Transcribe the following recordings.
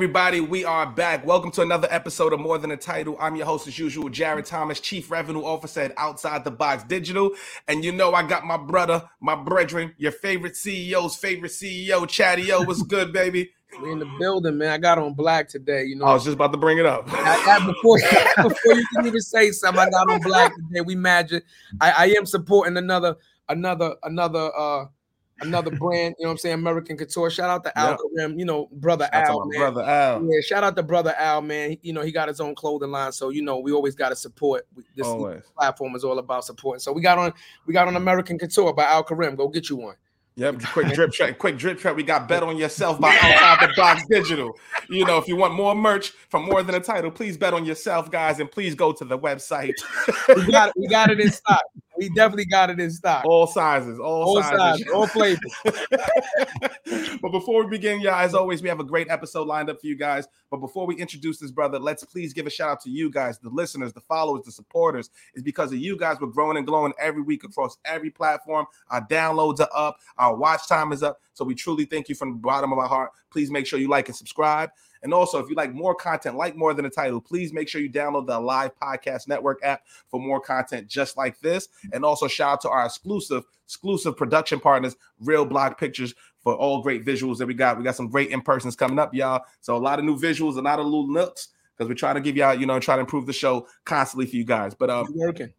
everybody? We are back. Welcome to another episode of More Than a Title. I'm your host, as usual, Jarrett Thomas, Chief Revenue Officer at Outside the Box Digital. And you know, I got my brother, my brethren, your favorite CEO's favorite CEO, Chadeo. What's good, baby? We in the building, man. I got on black today. You know, I was just about to bring it up. I, I, before, before you can even say something, I got on black today. We magic. I, I am supporting another, another, another uh another brand, you know what I'm saying? American Couture. Shout out to Al yep. you know, brother shout Al, man. Brother Al. Yeah, shout out to brother Al, man. You know, he got his own clothing line. So, you know, we always got to support. This always. platform is all about supporting. So we got on we got on American Couture by Al Karim. Go get you one. Yep, quick drip check, quick drip check. We got bet on yourself by Outside the Box Digital. You know, if you want more merch from more than a title, please bet on yourself, guys, and please go to the website. we got it, we got it in stock. We definitely got it in stock. All sizes, all, all sizes, sizes all flavors. but before we begin, y'all, as always, we have a great episode lined up for you guys. But before we introduce this brother, let's please give a shout out to you guys, the listeners, the followers, the supporters. It's because of you guys we're growing and glowing every week across every platform. Our downloads are up, our watch time is up. So we truly thank you from the bottom of our heart. Please make sure you like and subscribe. And also, if you like more content, like more than a title, please make sure you download the Live Podcast Network app for more content just like this. And also, shout out to our exclusive, exclusive production partners, Real Block Pictures, for all great visuals that we got. We got some great in persons coming up, y'all. So a lot of new visuals, a lot of little nooks because we're trying to give y'all, you know, try to improve the show constantly for you guys. But um, working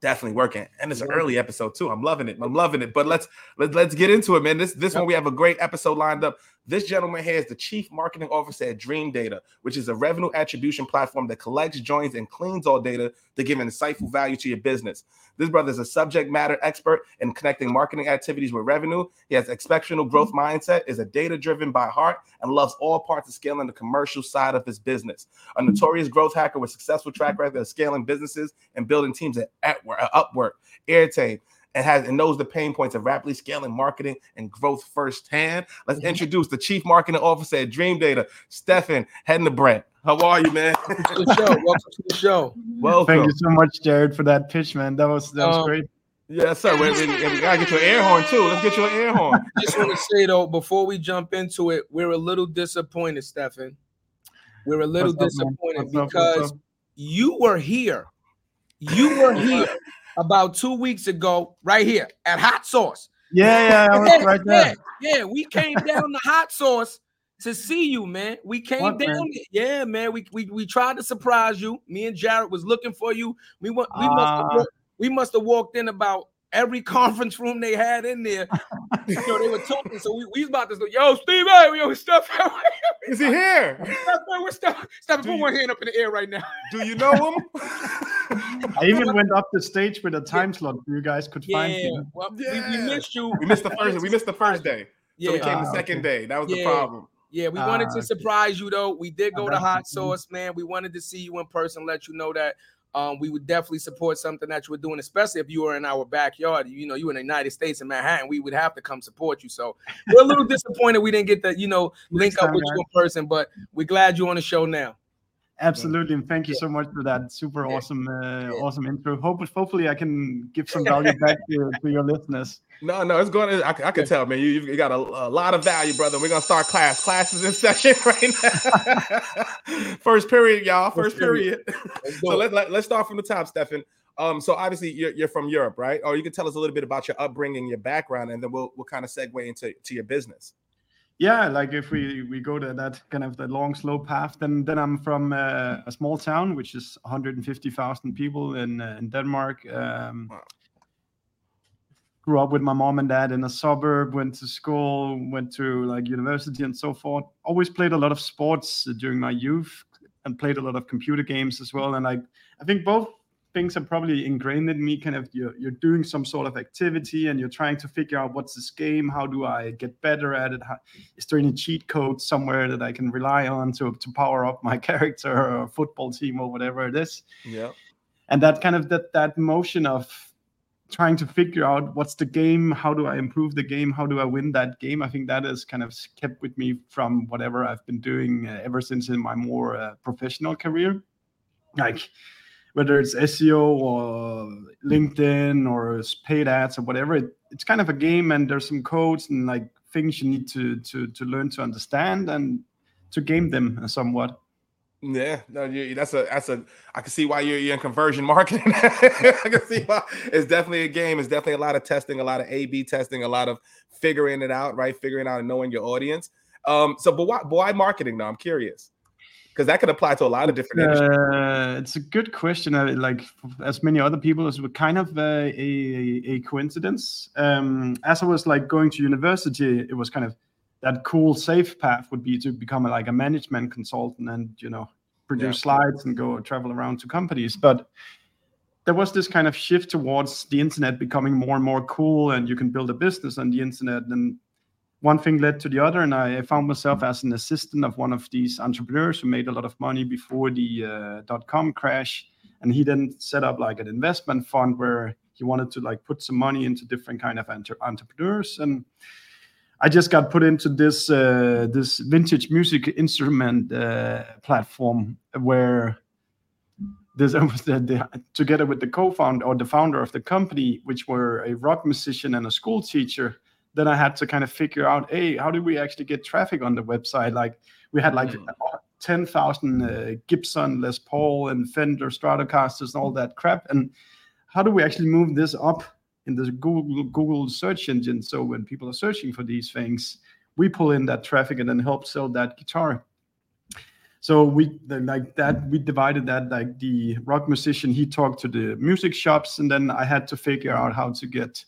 definitely working. And it's an early episode too. I'm loving it. I'm loving it. But let's let, let's get into it man. This this yep. one we have a great episode lined up. This gentleman here is the chief marketing officer at DreamData which is a revenue attribution platform that collects joins and cleans all data to give insightful value to your business this brother is a subject matter expert in connecting marketing activities with revenue. He has exceptional growth mindset, is a data driven by heart, and loves all parts of scaling the commercial side of his business. A notorious growth hacker with successful track record of scaling businesses and building teams at, at Upwork, Airtame, and has and knows the pain points of rapidly scaling marketing and growth firsthand. Let's mm-hmm. introduce the chief marketing officer at Dream Data, Steffen Hedebrandt. How are you, man? Welcome to the show. Welcome to the show. Welcome. Thank you so much, Jarrett, for that pitch, man. That was that was um, great. Yes, sir. We, we, we, gotta get your air horn too. Let's get your air horn. I just want to say though, before we jump into it, we're a little disappointed, Stefan. We're a little what's disappointed up, because you were here. You were here about two weeks ago, right here at Hot Sauce. Yeah, yeah, was right there. Yeah, yeah, we came down to Hot Sauce to see you, man. We came what, down. Man? Yeah, man. We, we we tried to surprise you. Me and Jared was looking for you. We went. We uh, must have, ah. we must have walked in about every conference room they had in there. you know, they were talking. So we, we was about to go, yo, Steve, hey, yo, stuff. Is he here? Steph, we're stuff. Steph, put one hand up in the air right now. Do you know him? I even went up the stage with a time slot so you guys could yeah. find him. Well, yeah. we, we, missed you. We missed the first. We missed the first day. So we came uh, the second okay. day. That was yeah. the problem. Yeah, we wanted uh, to surprise you though. We did go to Hot Sauce, man. We wanted to see you in person, let you know that um, we would definitely support something that you were doing, especially if you were in our backyard. You know, you in the United States in Manhattan, we would have to come support you. So we're a little disappointed we didn't get to, you know, link up with you in person, but we're glad you're on the show now. Absolutely, and thank you so much for that super awesome, uh, awesome intro. Hope, hopefully, I can give some value back to, to your listeners. No, no, it's going. To, I, I can tell, man. You, you got a, a, lot of value, brother. We're gonna start class. Classes in session right now. First period, y'all. First, period. so let, let, let's start from the top, Steffen. Um, so obviously you're, you're from Europe, right? Or you can tell us a little bit about your upbringing, your background, and then we'll we'll kind of segue into to your business yeah like if we we go to that kind of the long slow path then then i'm from uh, a small town which is 150000 people in uh, in denmark um, wow. grew up with my mom and dad in a suburb went to school went to like university and so forth always played a lot of sports during my youth and played a lot of computer games as well and i i think both things are probably ingrained in me kind of you're, you're doing some sort of activity and you're trying to figure out what's this game how do i get better at it? How, is there any cheat code somewhere that i can rely on to, to power up my character or football team or whatever it is? Yeah. And that kind of that that motion of trying to figure out what's the game how do i improve the game how do i win that game? I think that has kind of kept with me from whatever i've been doing uh, ever since in my more uh, professional career. Like whether it's SEO or LinkedIn or paid ads or whatever, it, it's kind of a game and there's some codes and like things you need to to to learn to understand and to game them somewhat. Yeah, no, you, that's a that's a. I can see why you're, you're in conversion marketing. I can see why it's definitely a game. It's definitely a lot of testing, a lot of A/B testing, a lot of figuring it out, right? Figuring out and knowing your audience. Um, so, but why, why marketing? Now, I'm curious because that could apply to a lot of different. Uh, it's a good question. Uh, like as many other people, it's kind of uh, a a coincidence. Um, as I was like going to university, it was kind of that cool safe path would be to become a, like a management consultant and you know produce yeah. slides and go travel around to companies but there was this kind of shift towards the internet becoming more and more cool and you can build a business on the internet and one thing led to the other and i found myself as an assistant of one of these entrepreneurs who made a lot of money before the uh, dot-com crash and he then set up like an investment fund where he wanted to like put some money into different kind of entre- entrepreneurs and I just got put into this uh, this vintage music instrument uh, platform where this was the, the, together with the co-founder or the founder of the company, which were a rock musician and a school teacher. Then I had to kind of figure out, hey, how do we actually get traffic on the website? Like we had like mm. ten thousand uh, Gibson, Les Paul, and Fender Stratocasters, and all that crap. And how do we actually move this up in the Google Google search engine. So when people are searching for these things, we pull in that traffic and then help sell that guitar. So we like that. We divided that like the rock musician. He talked to the music shops, and then I had to figure out how to get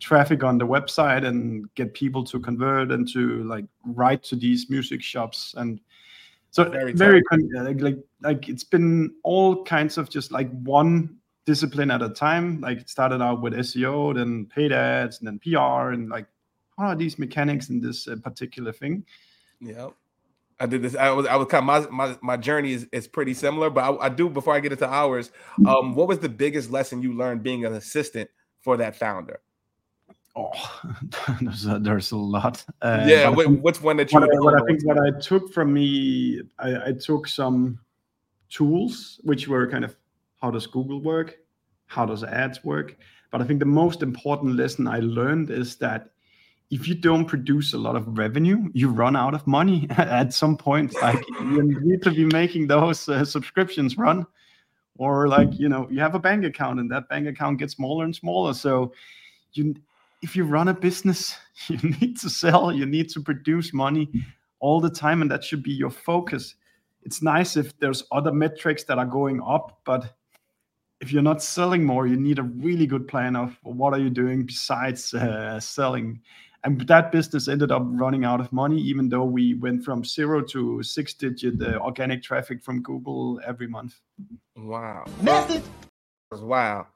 traffic on the website and get people to convert and to like write to these music shops and so very, very like, like like it's been all kinds of just like one discipline at a time. Like it started out with SEO, then paid ads, and then PR, and like how are these mechanics in this uh, particular thing? Yeah. I did this. I was I was kind of my my, my journey is, is pretty similar, but I, I do before I get into ours. Um, what was the biggest lesson you learned being an assistant for that founder? Oh, there's a, there's a lot. Uh, yeah, what's one that you? What, what I think what I took from me, I, I took some tools which were kind of how does Google work? How does ads work? But I think the most important lesson I learned is that if you don't produce a lot of revenue, you run out of money at some point. Like you need to be making those uh, subscriptions run, or like you know you have a bank account and that bank account gets smaller and smaller. So you, if you run a business, you need to sell, you need to produce money all the time, and that should be your focus. It's nice if there's other metrics that are going up, but if you're not selling more, you need a really good plan of what are you doing besides uh, selling. And that business ended up running out of money, even though we went from zero to six-digit uh, organic traffic from Google every month. Wow. Method. Wow.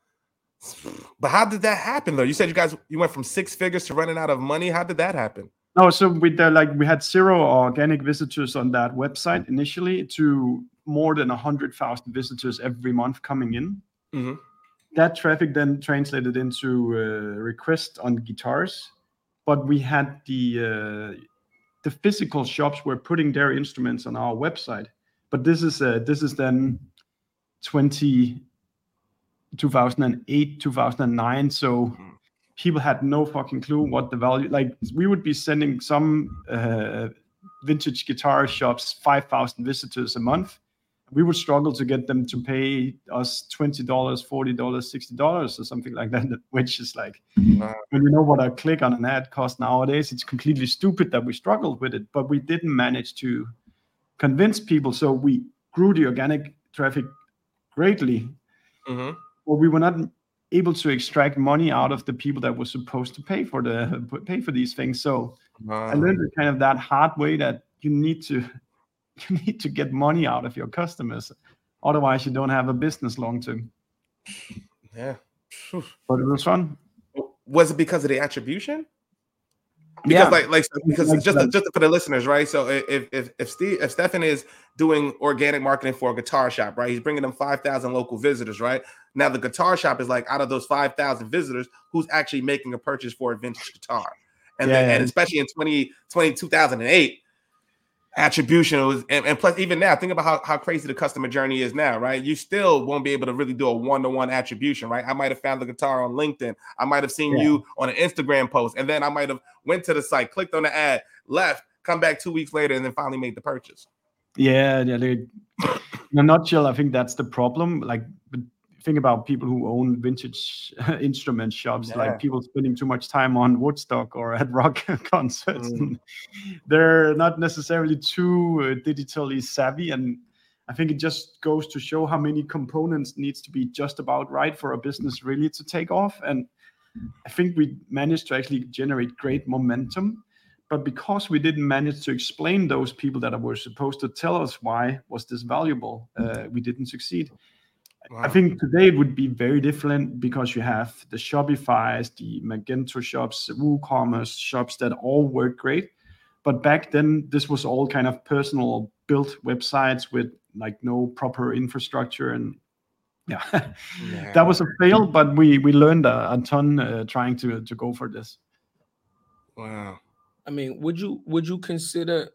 But how did that happen though? You said you guys you went from six figures to running out of money. How did that happen? No, so with the like we had zero organic visitors on that website initially to more than a hundred thousand visitors every month coming in. Mm-hmm. That traffic then translated into uh, requests on guitars, but we had the uh, the physical shops were putting their instruments on our website. But this is uh, this is then 20, 2008, 2009. So mm-hmm. people had no fucking clue what the value. Like we would be sending some uh, vintage guitar shops 5,000 visitors a month we would struggle to get them to pay us $20 $40 $60 or something like that which is like wow. when you know what a click on an ad costs nowadays it's completely stupid that we struggled with it but we didn't manage to convince people so we grew the organic traffic greatly mm-hmm. But we were not able to extract money out of the people that were supposed to pay for the pay for these things. So wow. i learned kind of that hard way that you need to you need to get money out of your customers. Otherwise you don't have a business long term. Yeah. But it was fun. Was it because of the attribution because yeah. like like because like, just just for the listeners right? So if if if steve if steffen is doing organic marketing for a guitar shop right? He's bringing them 5000 local visitors right? Now the guitar shop is like out of those 5000 visitors who's actually making a purchase for a vintage guitar? And, yeah, then, yeah. and especially in 20, 20 2008 attribution was and, and, plus even now think about how, how crazy the customer journey is now right you still won't be able to really do a one-to-one attribution right i might have found the guitar on linkedin i might have seen yeah. you on an instagram post and then i might have went to the site clicked on the ad left come back two weeks later, and then finally made the purchase. Yeah, yeah. In a nutshell, I think that's the problem. Like, think about people who own vintage instrument shops, yeah. like people spending too much time on Woodstock or at rock concerts. Mm. They're not necessarily too uh, digitally savvy, and I think it just goes to show how many components needs to be just about right for a business really to take off. And I think we managed to actually generate great momentum. But because we didn't manage to explain those people that were supposed to tell us why was this valuable, uh, we didn't succeed. Wow. I think today it would be very different because you have the Shopify's, the Magento shops, the WooCommerce shops that all work great. But back then, this was all kind of personal built websites with like no proper infrastructure and yeah, yeah. that was a fail but we we learned a, a ton uh, trying to to go for this wow i mean would you would you consider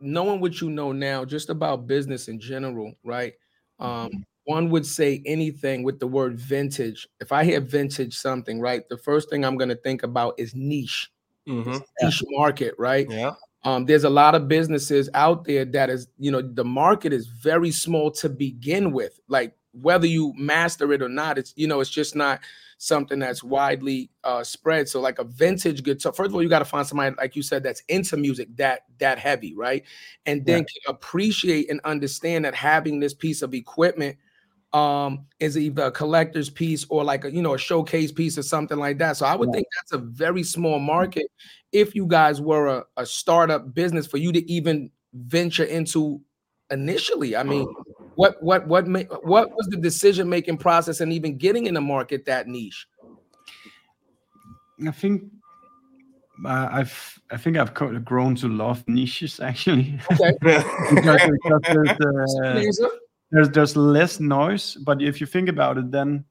knowing what you know now just about business in general right um mm-hmm. One would say anything with the word vintage if i hear vintage something right the first thing i'm going to think about is niche mm-hmm. niche market right yeah um, there's a lot of businesses out there that is, you know, the market is very small to begin with. Like whether you master it or not, it's you know, it's just not something that's widely uh, spread. So like a vintage guitar, first of all, you got to find somebody like you said that's into music that that heavy, right? And then yeah. can appreciate and understand that having this piece of equipment um is either a collector's piece or like a you know a showcase piece or something like that so i would yeah. think that's a very small market if you guys were a, a startup business for you to even venture into initially i mean what what what ma- what was the decision making process and even getting in the market that niche i think uh, I've I think I've grown to love niches actually. Okay. because, because uh, there's there's less noise but if you think about it then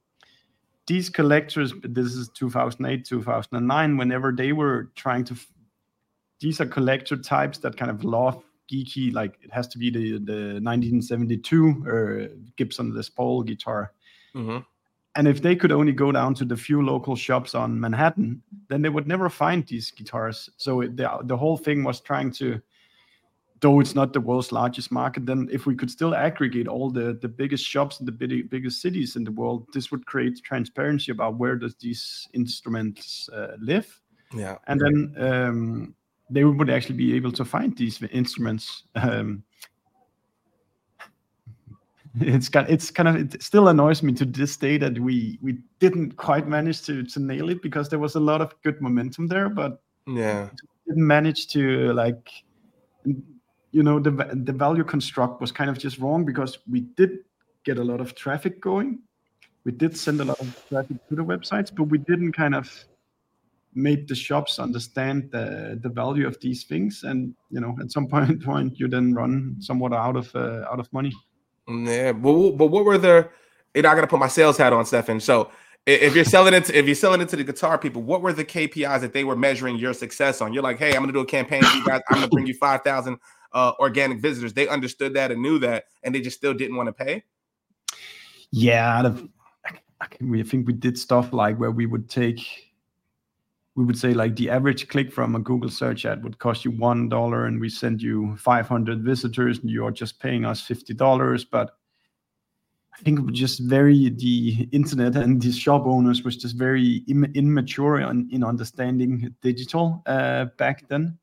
these collectors this is 2008 2009 whenever they were trying to these are collector types that kind of love geeky like it has to be the the 1972 uh, gibson les paul guitar mm-hmm. and if they could only go down to the few local shops on manhattan then they would never find these guitars so it, the, the whole thing was trying to though it's not the world's largest market, then if we could still aggregate all the, the biggest shops in the big, biggest cities in the world, this would create transparency about where does these instruments uh, live. Yeah. And then um, they would actually be able to find these instruments. Um, it's kind it's kind of it still annoys me to this day that we we didn't quite manage to to nail it because there was a lot of good momentum there, but yeah, didn't manage to like you know the the value construct was kind of just wrong because we did get a lot of traffic going. We did send a lot of traffic to the websites but we didn't kind of make the shops understand the the value of these things. And you know at some point point you then run somewhat out of uh, out of money. Yeah but, but what were the you know i gotta put my sales hat on steffen. So if you're selling it to, if you're selling it to the guitar people what were the kpis that they were measuring your success on? You're like hey i'm gonna do a campaign you guys. I'm gonna bring you 5000 uh, organic visitors. They understood that and knew that, and they just still didn't want to pay. Yeah, I think we did stuff like where we would take, we would say like the average click from a Google search ad would cost you one dollar, and we send you 500 visitors, and you're just paying us fifty dollars. But I think just very the internet and these shop owners was just very Im- immature in, in understanding digital uh, back then.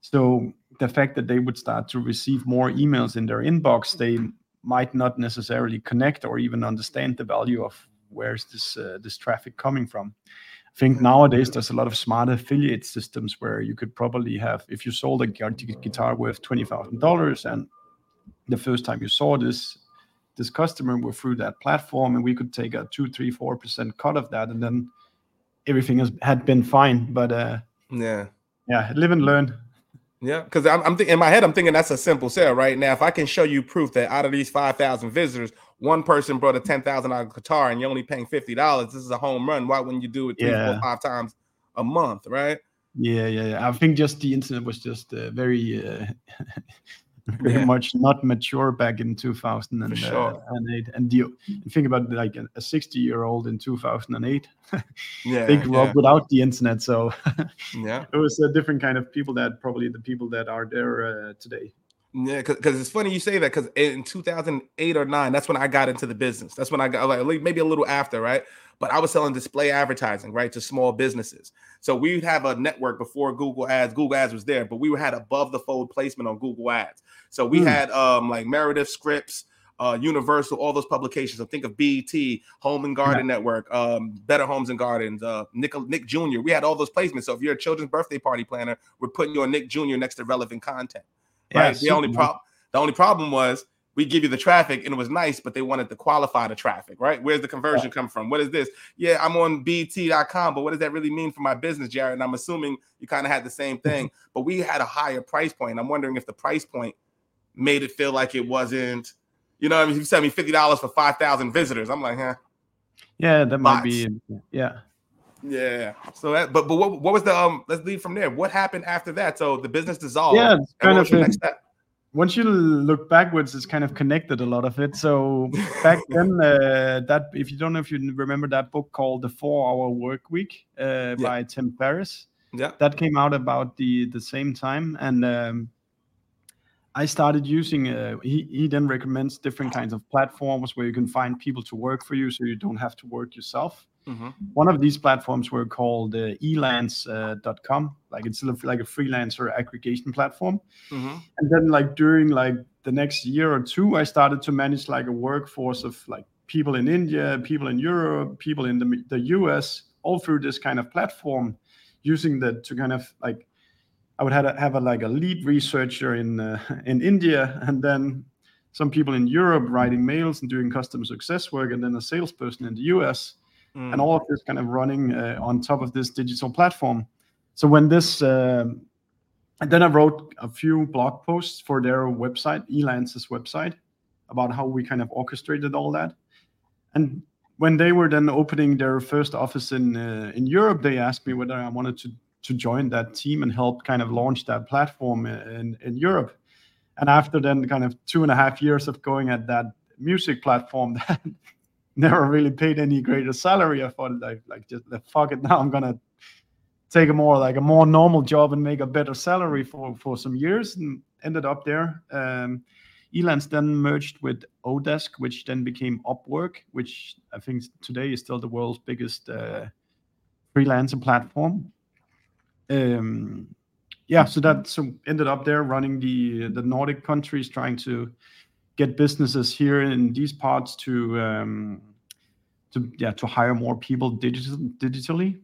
So the fact that they would start to receive more emails in their inbox, they might not necessarily connect or even understand the value of where's this uh, this traffic coming from. I think nowadays there's a lot of smart affiliate systems where you could probably have if you sold a guitar worth twenty thousand dollars and the first time you saw this this customer were through that platform and we could take a two three four percent cut of that and then everything has had been fine. But uh yeah. yeah live and learn yeah, because I'm, I'm in my head, I'm thinking that's a simple sale right now. If I can show you proof that out of these five thousand visitors, one person brought a ten thousand dollar guitar and you're only paying fifty dollars, this is a home run. Why wouldn't you do it three, yeah. four, five times a month, right? Yeah, yeah, yeah. I think just the internet was just uh, very uh, very Yeah. much not mature back in 2008. Sure. and, and the, you think about like a 60 year old in 2008, Yeah, they grew yeah, up without the internet. So yeah. it was a different kind of people that probably the people that are there uh, today. Yeah, because it's funny you say that because in 2008 or nine, that's when I got into the business. That's when I got like maybe a little after, right? But I was selling display advertising, right, to small businesses. So we'd have a network before Google Ads. Google Ads was there, but we had above the fold placement on Google Ads. So we Hmm. had um like Meredith Scripps, uh, Universal, all those publications. So think of BET, Home and Garden Network, um, Better Homes and Gardens, uh, Nick Nick Jr. We had all those placements. So if you're a children's birthday party planner, we're putting you on Nick Jr. next to relevant content right? the only problem the only problem was we give you the traffic and it was nice, but they wanted to qualify the traffic, right? Where's the conversion come from? What is this? Yeah, I'm on BT.com, but what does that really mean for my business, Jarrett? And I'm assuming you kind of had the same mm-hmm. thing, but we had a higher price point. I'm wondering if the price point made it feel like it wasn't, you know, what I mean, you sent me fifty dollars for five thousand visitors. I'm like, huh, Yeah, that might be. Yeah. Yeah. So that, but but what, what was the um? Let's leave from there. What happened after that? So the business dissolved. Yeah, it's kind of was next step? once you look backwards, it's kind of connected a lot of it. So back then, uh, that if you don't know if you remember that book called The Four Hour Work Week uh, by Tim Ferriss, Yeah. that came out about the the same time, and um, I started using. Uh, he he then recommends different kinds of platforms where you can find people to work for you, so you don't have to work yourself. Mhm. One of these platforms were called uh, elance.com. like it's like a freelancer aggregation platform Mhm. and then like during like the next year or two i started to manage like a workforce of like people in india people in europe people in the, the us all through this kind of platform using that to kind of like i would have a, have a like a lead researcher in uh, in india and then some people in europe writing mails and doing customer success work and then a salesperson in the us Mm. and all of this kind of running uh, on top of this digital platform. So when this, um, and then I wrote a few blog posts for their website, Elance's website, about how we kind of orchestrated all that. And when they were then opening their first office in uh, in Europe, they asked me whether I wanted to to join that team and help kind of launch that platform in in Europe. And after then, kind of two and a half years of going at that music platform that never really paid any greater salary. I thought like like just fuck it now. I'm gonna take a more like a more normal job and make a better salary for for some years and ended up there. Um, Elance then merged with Odesk, which then became Upwork, which I think today is still the world's biggest uh, freelancer platform. Um, yeah, so that so ended up there running the the Nordic countries, trying to get businesses here in these parts to um, to yeah to hire more people digital, digitally.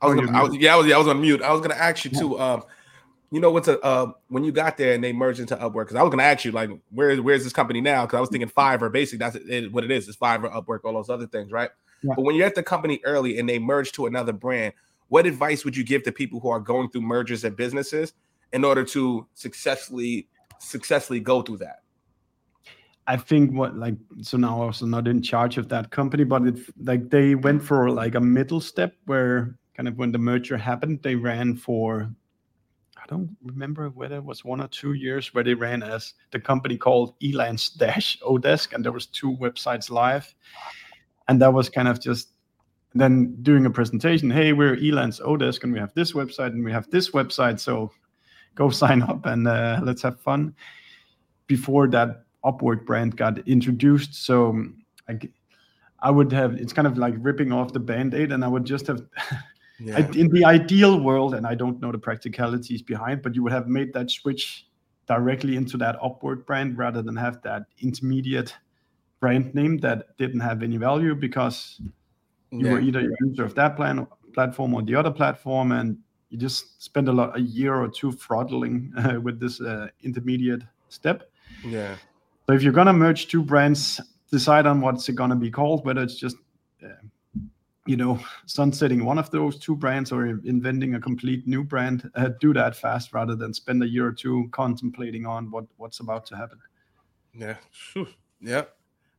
I was gonna, I was, yeah, I was, yeah, I was on mute. I was gonna ask you too. Um, you know what's a uh, when you got there and they merged into Upwork? Because I was gonna ask you like, where where's this company now? Because I was thinking Fiverr. Basically, that's it, what it is. It's Fiverr, Upwork, all those other things, right? Yeah. But when you're at the company early and they merge to another brand, what advice would you give to people who are going through mergers of businesses in order to successfully successfully go through that? I think what like so now I was not in charge of that company, but it like they went for like a middle step where kind of when the merger happened, they ran for I don't remember whether it was one or two years where they ran as the company called Elance Dash Odesk, and there was two websites live, and that was kind of just then doing a presentation. Hey, we're Elance Odesk, and we have this website and we have this website, so go sign up and uh, let's have fun. Before that Upwork brand got introduced. So I, I would have, it's kind of like ripping off the band aid, and I would just have, Yeah. I- in the ideal world, and I don't know the practicalities behind, but you would have made that switch directly into that Upwork brand rather than have that intermediate brand name that didn't have any value because you were either a user of that plan platform or the other platform, and you just spend a lot a year or two throttling uh, with this uh, intermediate step. yeah. So if you're gonna merge two brands, decide on what's it gonna be called, whether it's just uh, you know sunsetting one of those two brands or inventing a complete new brand. Uh, do that fast rather than spend a year or two contemplating on what what's about to happen. Yeah. Phew. Yeah.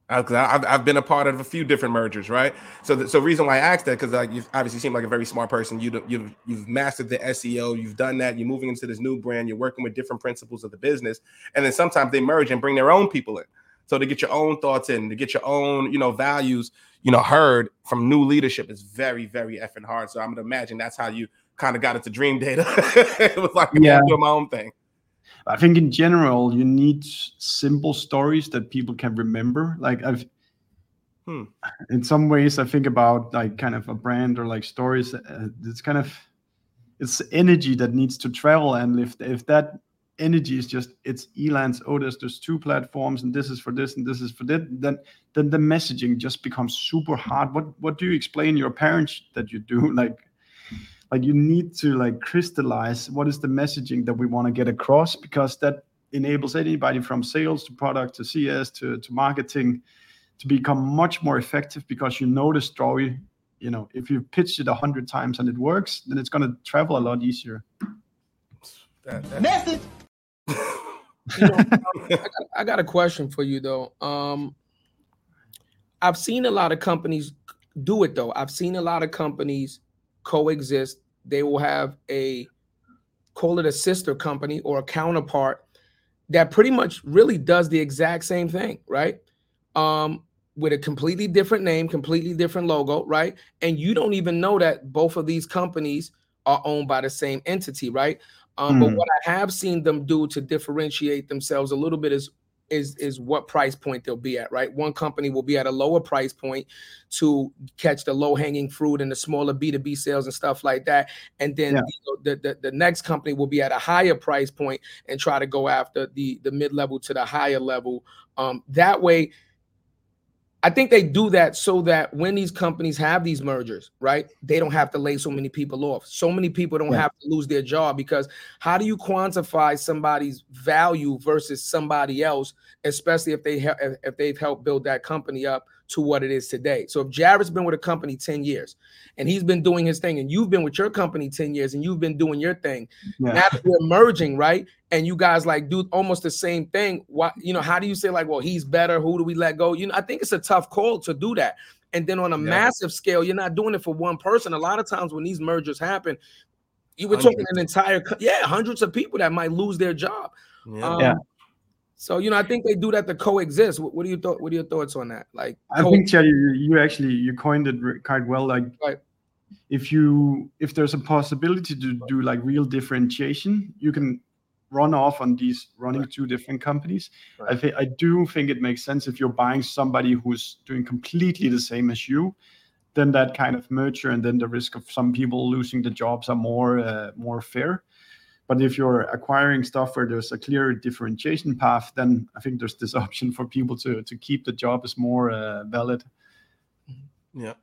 I've, I've been a part of a few different mergers, right? So, the, so reason why I asked that because like you obviously seem like a very smart person. You you've you've mastered the SEO, you've done that. You're moving into this new brand. You're working with different principles of the business, and then sometimes they merge and bring their own people in. So to get your own thoughts in, to get your own you know values, you know heard from new leadership is very very effing hard. So I'm gonna imagine that's how you kind of got into DreamData. it was like yeah. doing my own thing. I think in general, you need simple stories that people can remember. Like I've, hmm. in some ways, I think about like kind of a brand or like stories. Uh, it's kind of, it's energy that needs to travel, and if if that energy is just it's Elance, oh, there's there's two platforms, and this is for this and this is for that, then then the messaging just becomes super hard. What what do you explain your parents that you do? Like like you need to like crystallize what is the messaging that we want to get across because that enables anybody from sales to product to cs to, to marketing to become much more effective because you know the story. You know if you pitch it a hundred times and it works then it's going to travel a lot easier. That, that... message! You know, I, got, I got a question for you though. Um i've seen a lot of companies do it though. I've seen a lot of companies coexist. They will have a call it a sister company or a counterpart that pretty much really does the exact same thing, right? Um, with a completely different name, completely different logo, right? And you don't even know that both of these companies are owned by the same entity, right? Um, mm. But hmm. what I have seen them do to differentiate themselves a little bit is is is what price point they'll be at, right? One company will be at a lower price point to catch the low hanging fruit and the smaller B2B sales and stuff like that. And then yeah. you know, the, the, the next company will be at a higher price point and try to go after the the mid level to the higher level. Um, that way I think they do that so that when these companies have these mergers, right, they don't have to lay so many people off. So many people don't yeah. have to lose their job because how do you quantify somebody's value versus somebody else, especially if they ha- if they've helped build that company up to what it is today. So if Jarrett's been with a company 10 years and he's been doing his thing, and you've been with your company 10 years and you've been doing your thing, yeah. now we're merging, right? And you guys like do almost the same thing. Why, you know, how do you say, like, well, he's better? Who do we let go? You know, I think it's a tough call to do that. And then on a yeah. massive scale, you're not doing it for one person. A lot of times when these mergers happen, you were talking an entire yeah, hundreds of people that might lose their job. Yeah. Um, yeah. So you know, I think they do that to coexist. What, what do you thought? What are your thoughts on that? Like, I co- think Chad, you, you actually you coined it quite well. Like, right. if you if there's a possibility to do like real differentiation, you can run off on these running right. two different companies. Right. I think I do think it makes sense if you're buying somebody who's doing completely the same as you. Then that kind of merger and then the risk of some people losing the jobs are more uh, more fair. But if you're acquiring stuff where there's a clear differentiation path, then I think there's this option for people to to keep the job is more uh, valid. Yeah,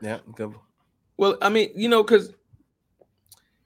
yeah, good. Well, I mean, you know, because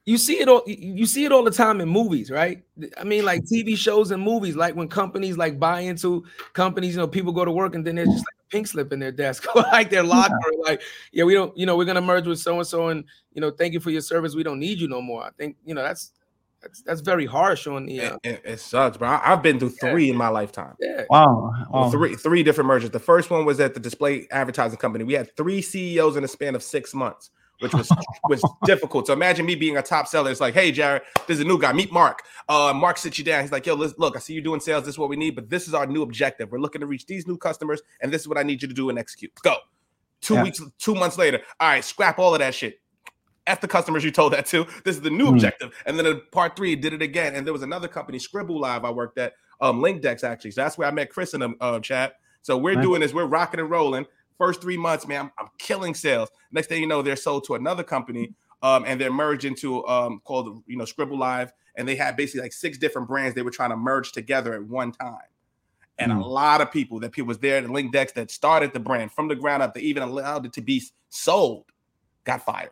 you see it all you see it all the time in movies right i mean like tv shows and movies like when companies like buy into companies you know people go to work and then there's just like a pink slip in their desk like their locker yeah. like yeah we don't you know we're gonna merge with so and so and you know thank you for your service we don't need you no more i think you know that's that's that's very harsh on the. Uh, it, it, sucks, bro. I, have been through three yeah. in my lifetime. Yeah. Wow. wow. three three different mergers. The first one was at the display advertising company. We had three CEOs in a span of six months, which was was difficult. So imagine me being a top seller. It's like, hey, Jarrett, there's a new guy. Meet Mark. Uh, Mark sits you down. He's like, yo, look, I see you doing sales. This is what we need, but this is our new objective. We're looking to reach these new customers, and this is what I need you to do and execute. Go. Two yeah. weeks, two months later. All right, scrap all of that shit F the customers you told that to. This is the new mm. objective. And then in part three, did it again. And there was another company, Scribble Live, I worked at, um, LinkDex actually. So that's where I met Chris in the uh, chat. So we're nice. doing this, we're rocking and rolling. First three months, man, I'm, I'm, killing sales. Next thing you know, they're sold to another company, um, and they're merged into um called you know Scribble Live, and they had basically like six different brands they were trying to merge together at one time. And mm. a lot of people that people was there at LinkDex that started the brand from the ground up, they even allowed it to be sold, got fired.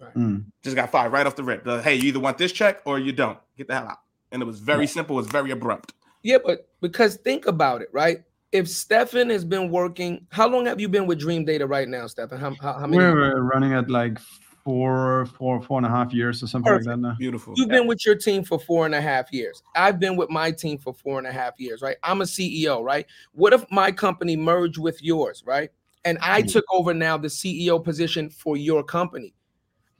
Right. Mm. Just got fired right off the rip. The, hey, you either want this check or you don't. Get the hell out. And it was very yeah. simple. It was very abrupt. Yeah, but because think about it, right? If Steffen has been working, how long have you been with DreamData right now, Steffen? How, how, how many? We're running at like four, four, four and a half years or something Perfect. like that now. Beautiful. You've been with your team for four and a half years. I've been with my team for four and a half years, right? I'm a CEO, right? What if my company merged with yours, right? And I Mhm. took over now the CEO position for your company.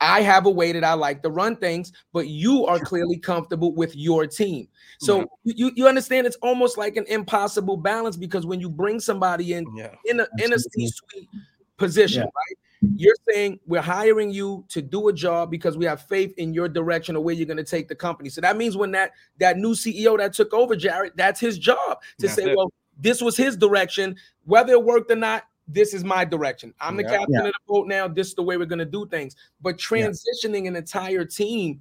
I have a way that I like to run things, but you are clearly comfortable with your team. So you, you understand it's almost like an impossible balance because when you bring somebody in Yeah. in a in a. C-suite position, Yeah. right? You're saying we're hiring you to do a job because we have faith in your direction or where you're going to take the company. So that means when that that new CEO that took over, Jarrett, that's his job to That's say, it. well, this was his direction, whether it worked or not. This is my direction. I'm the Yeah. captain Yeah. of the boat now. This is the way we're going to do things. But transitioning an entire team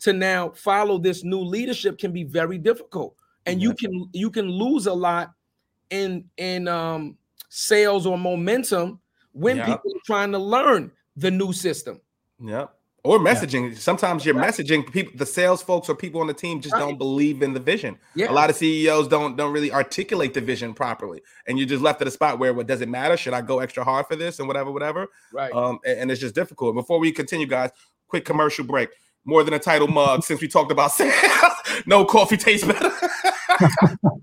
to now follow this new leadership can be very difficult, and you can you can lose a lot in in um sales or momentum when Yeah. people are trying to learn the new system. Yep. Or messaging. Sometimes your messaging, people, the sales folks or people on the team just Right. don't believe in the vision. Yeah. A lot of CEOs don't don't really articulate the vision properly, and you're just left at a spot where, what does it matter? Should I go extra hard for this and whatever, whatever? Right. Um, and, and it's just difficult. Before we continue, guys, quick commercial break. More than a title mug, since we talked about sales. no coffee tastes better.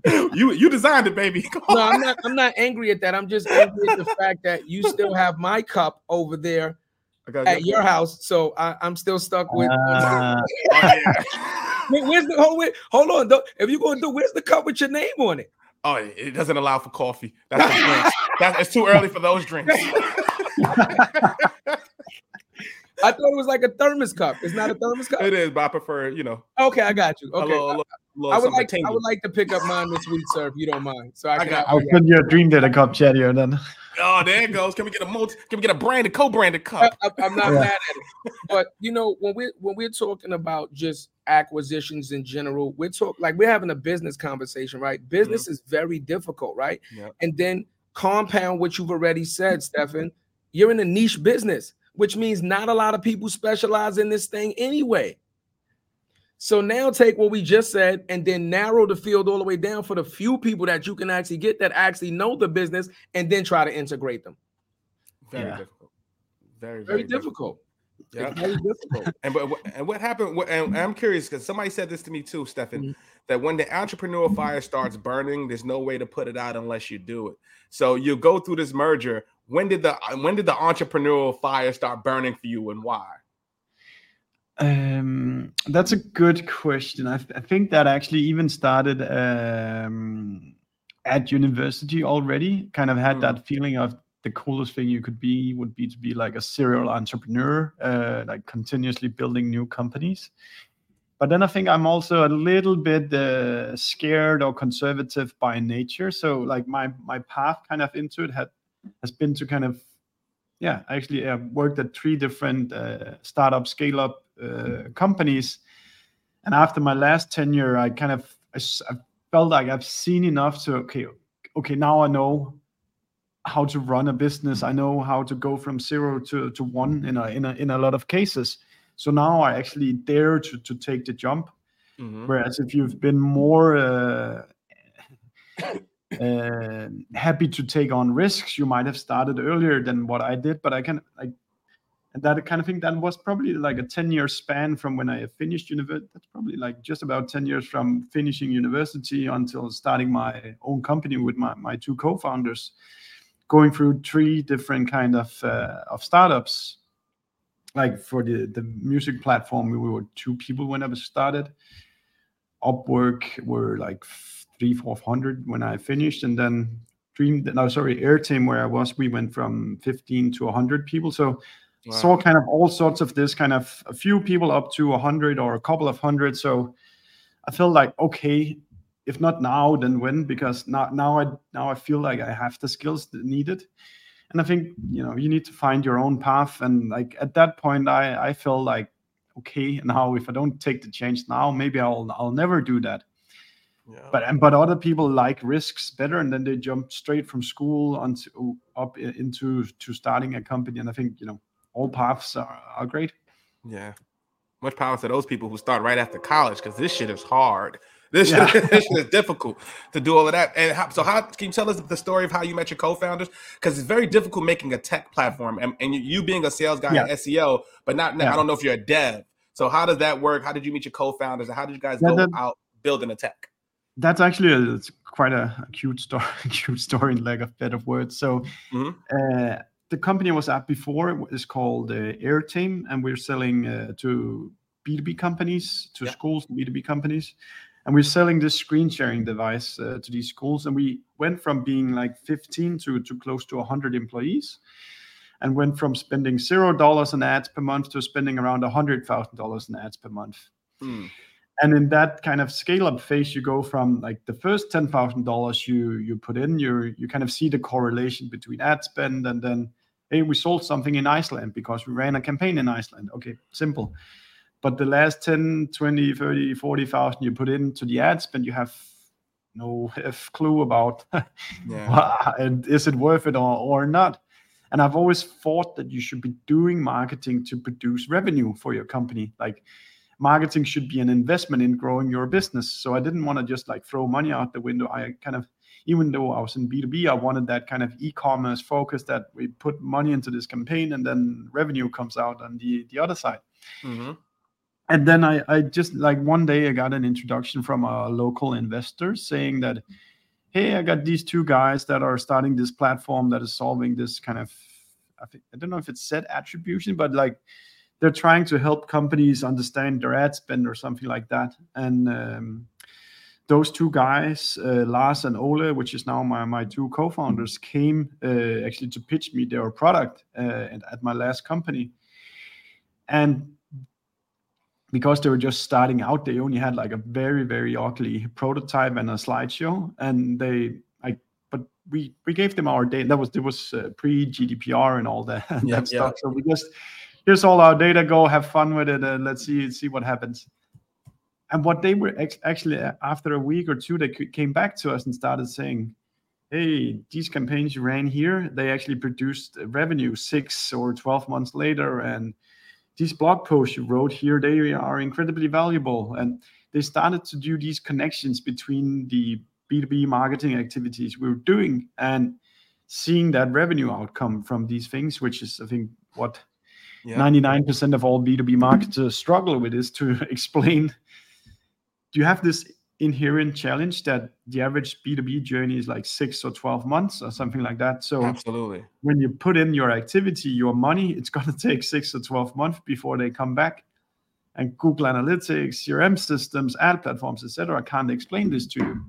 you you designed it, baby. No. I'm not. I'm not angry at that. I'm just angry at the fact that you still have my cup over there at get- your house. So I, I'm still stuck with. Ah, Oh. Wait, where's the hold? Wait, hold on. Though, if you're gonna do, where's the cup with your name on it? Oh, it it doesn't allow for coffee. That's the drinks. That's it's too early for those drinks. I thought it was like a thermos cup. It's not a thermos cup. It is, but I prefer, you know, Okay, I got you. a Okay, little, a little, a little I would something like. I would like to pick up mine this week, sir, if you don't mind. So I I can. got- have- I'll put your dream data cup chat here then. Oh, there it goes. Can we get a multi? Can we get a branded, co-branded cup? I- I'm not Yeah. mad at it, but you know when we when we're talking about just acquisitions in general, we're talking like we're having a business conversation, right? Business mm-hmm. is very difficult, right? Yep. And then compound what you've already said, Steffen. You're in a niche business, which means not a lot of people specialize in this thing anyway. So now take what we just said and then narrow the field all the way down for the few people that you can actually get that actually know the business and then try to integrate them. Very Yeah. difficult. Very, Very very, difficult. Yeah. Very difficult. And but what- and what happened? what- And I'm curious because somebody said this to me too, Steffen. Mhm. That when the entrepreneur fire starts burning, there's no way to put it out unless you do it. So you go through this merger. When did the when did the entrepreneurial fire start burning for you, and why? Um, that's a good question. I, th- I think that actually even started um, at university already. Kind of had Mm. that feeling of the coolest thing you could be would be to be like a serial entrepreneur, uh, like continuously building new companies. But then I think I'm also a little bit uh, scared or conservative by nature. So like my my path kind of into it had has been to kind of yeah actually i worked at three different uh, startup scale up uh, companies. And after my last tenure i kind of I, I felt like i've seen enough to okay okay now i know how to run a business. I know how to go from zero to, to one in a, in a in a lot of cases. So now i actually dare to, to take the jump. Mhm. Whereas if you've been more uh, uh, happy to take on risks, you might have started earlier than what I did. But I can like, and that kind of thing. That was probably like a ten-year span from when I finished university. That's probably like just about ten years from finishing university until starting my own company with my my two co-founders, going through three different kind of uh, of startups. Like for the the music platform, we were two people when I started. Upwork were like three, four hundred when I finished, and then Dream, no, sorry, Airtame where I was, we went from fifteen to hundred people. So Wow. saw kind of all sorts of this, kind of a few people up to hundred or a couple of hundred. So I felt like okay, if not now, then when? Because now, now I now I feel like I have the skills that needed. And I think you know you need to find your own path. And like at that point, I I felt like okay now if I don't take the change now, maybe I'll I'll never do that. Yeah. But and but other people like risks better, and then they jump straight from school onto up into to starting a company. And I think you know all paths are, are great. Yeah. Much power to those people who start right after college because this shit is hard. This, yeah. this is difficult to do all of that. And how, so, how can you tell us the story of how you met your co-founders? Because it's very difficult making a tech platform, and, and you being a sales guy yeah. SEO, but not. Yeah. I don't know if you're a dev. So, how does that work? How did you meet your co-founders, and how did you guys go that, out building a tech? That's actually a, it's quite a, a cute story. cute story, in lack of better words. So, mm-hmm. uh, the company I was at before is called uh, Airtame, and we're selling uh, to B2B companies, to yeah. schools, B2B companies and we're selling this screen sharing device uh, to these schools and we went from being like 15 to, to close to 100 employees and went from spending zero dollars on ads per month to spending around $100000 in ads per month hmm. And in that kind of scale up phase you go from like the first $10000 you you put in you you kind of see the correlation between ad spend and then hey we sold something in iceland because we ran a campaign in iceland. Okay simple. But the last 10 20 30 40,000 you put into the ad spend you have no clue about yeah. and is it worth it or, or not. And i've always thought that you should be doing marketing to produce revenue for your company. Like marketing should be an investment in growing your business. So i didn't want to just like throw money out the window. I kind of even though i was in b2b i wanted that kind of e-commerce focus that we put money into this campaign and then revenue comes out on the the other side. Mm-hmm. And then I, I just like one day I got an introduction from a local investor saying that, hey, I got these two guys that are starting this platform that is solving this kind of, I, think, I don't know if it's set attribution, but like they're trying to help companies understand their ad spend or something like that. And um, those two guys, uh, Lars and Ole, which is now my, my two co-founders, came uh, actually to pitch me their product uh, at my last company. And because they were just starting out, they only had like a very, very ugly prototype and a slideshow. And they, I but we we gave them our data. That was it was uh, pre GDPR and all that, yeah, that stuff. Yeah. So we just here's all our data. Go have fun with it, and let's see see what happens. And what they were ex- actually after a week or two, they came back to us and started saying, "Hey, these campaigns you ran here, they actually produced revenue six or twelve months later, and." these blog posts you wrote here, they are incredibly valuable. And they started to do these connections between the B2B marketing activities we were doing and seeing that revenue outcome from these things, which is, I think, what yeah. 99% of all B2B marketers struggle with is to explain do you have this inherent challenge that the average B2B journey is like six or 12 months or something like that. So absolutely when you put in your activity, your money, it's going to take six or 12 months before they come back. And Google Analytics, CRM systems, ad platforms, etc., I can't explain this to you.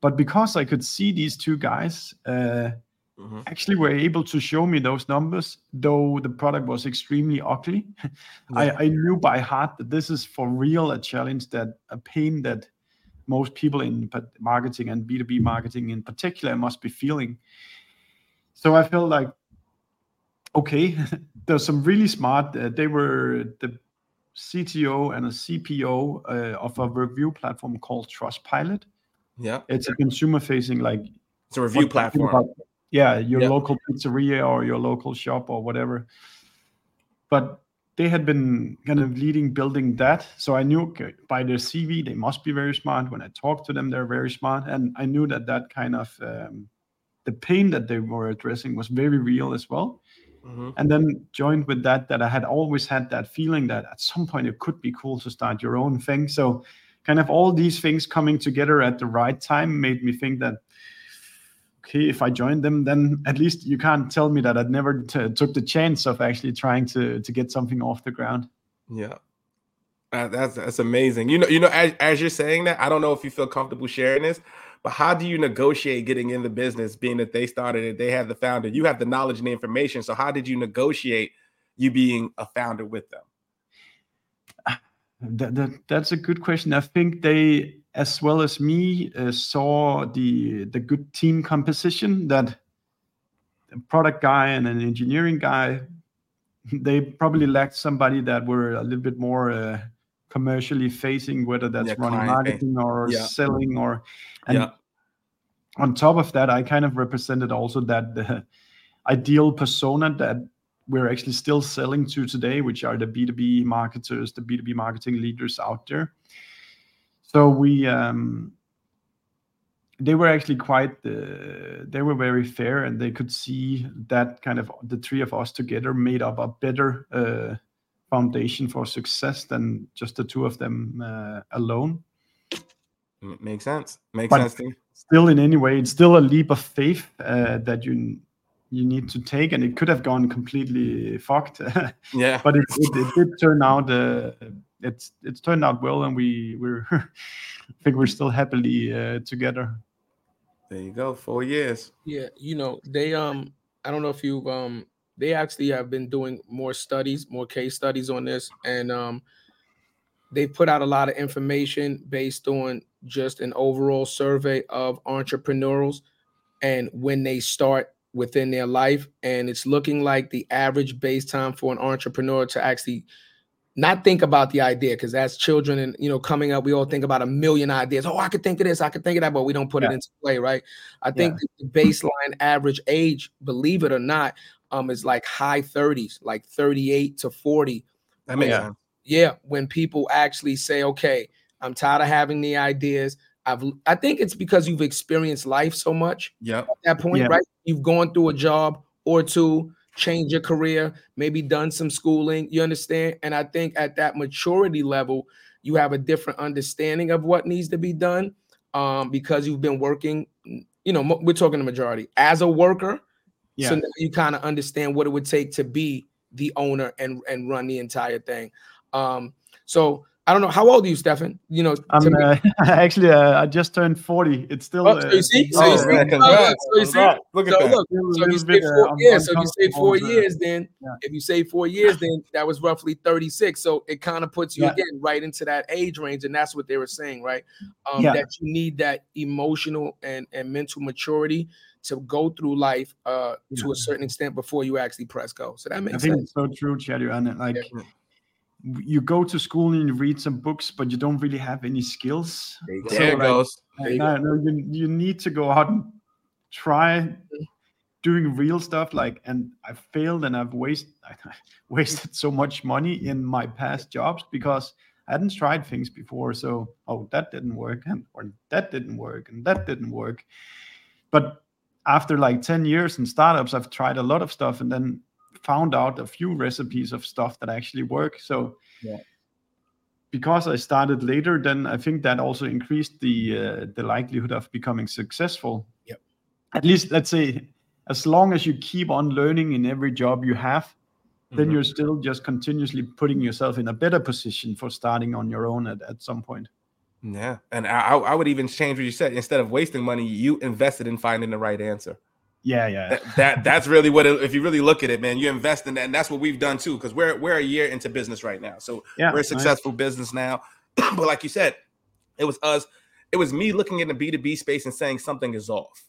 But because I could see these two guys uh, mm-hmm. actually were able to show me those numbers, though the product was extremely ugly. I, I knew by heart that this is for real a challenge that a pain that most people in marketing and B2B marketing in particular must be feeling. So I felt like, okay, there's some really smart, uh, they were the CTO and a CPO uh, of a review platform called Trustpilot. Yeah. It's a consumer facing, like, it's a review platform yeah your yep. local pizzeria or your local shop or whatever. But they had been kind of leading building that. So i knew okay, by their cv they must be very smart. When i talked to them they're very smart. And i knew that that kind of um, the pain that they were addressing was very real as well. Mm-hmm. and then joined with that that i had always had that feeling that at some point it could be cool to start your own thing. So kind of all these things coming together at the right time made me think that okay, if I join them, then at least you can't tell me that I'd never t- took the chance of actually trying to to get something off the ground. Yeah. Uh, that's that's amazing. You know, you know, as, as you're saying that, I don't know if you feel comfortable sharing this, but how do you negotiate getting in the business, being that they started it, they have the founder, you have the knowledge and the information. So how did you negotiate you being a founder with them? That, that, that's a good question. I think they as well as me uh, saw the the good team composition that a product guy and an engineering guy they probably lacked somebody that were a little bit more uh, commercially facing whether that's yeah, running marketing or yeah. selling or and yeah. on top of that i kind of represented also that the ideal persona that we're actually still selling to today which are the b2b marketers the b2b marketing leaders out there So we um, they were actually quite uh, they were very fair and they could see that kind of the three of us together made up a better uh, foundation for success than just the two of them uh, alone Makes sense. Makes But- sense still in any way it's still a leap of faith uh, that you you need to take and it could have gone completely fucked Yeah. but it, it, it did turn out uh, it's it's turned out well and we we're I think we're still happily uh, together There you go. Four years. Yeah, you know, they um I don't know if you've um they actually have been doing more studies, more case studies on this, and um they put out a lot of information based on just an overall survey of entrepreneurs and when they start within their life. And it's looking like the average base time for an entrepreneur to actually not think about the idea because as children and you know coming up we all think about a million ideas oh i could think of this i could think of that but we don't put it into play right i think the baseline average age believe it or not um is like high 30s like 38 to 40 That makes Yeah. yeah when people actually say okay i'm tired of having the ideas i've i think it's because you've experienced life so much Yeah. at that point Yeah. right you've gone through a job or two changed your career maybe done some schooling you understand? And i think at that maturity level you have a different understanding of what needs to be done um because you've been working you know we're talking the majority as a worker. Yeah. so now you kind of understand what it would take to be the owner and and run the entire thing. Um, so I don't know how old are you, Steffen? You know, I'm uh, actually uh, I just turned 40. It's still Oh, uh, so you see? So Oh, you see? man, Oh, so you see? Look at so that. look, so if you little say uh, four, un- yeah, so you say four years, then Yeah. if you say four years, then that was roughly 36. So it kind of puts you Yeah. again right into that age range, and that's what they were saying, right? Um, Yeah. that you need that emotional and, and mental maturity to go through life uh to a certain extent before you actually press go. So that makes sense. I think sense. it's so true, Chadeo. And like Yeah. You go to school and you read some books, but you don't really have any skills. There you. So, it like, goes. There you no, no, you, you need to go out and try doing real stuff. Like, and I failed and I've wasted I wasted so much money in my past jobs because I hadn't tried things before. So, oh, that didn't work, and or that didn't work, and that didn't work. But after like 10 years in startups, I've tried a lot of stuff and then found out a few recipes of stuff that actually work. So Yeah. because I started later, then I think that also increased the uh, the likelihood of becoming successful. Yep. At least let's say as long as you keep on learning in every job you have, then Mhm. you're still just continuously putting yourself in a better position for starting on your own at, at some point. Yeah, and I I would even change what you said. Instead of wasting money, you invested in finding the right answer. Yeah, yeah. That, that that's really what it, if you really look at it, man, you invest in that, and that's what we've done too. Because we're we're a year into business right now, so yeah, we're a nice. successful business now. but like you said, it was us. It was me looking in the B two B space and saying something is off.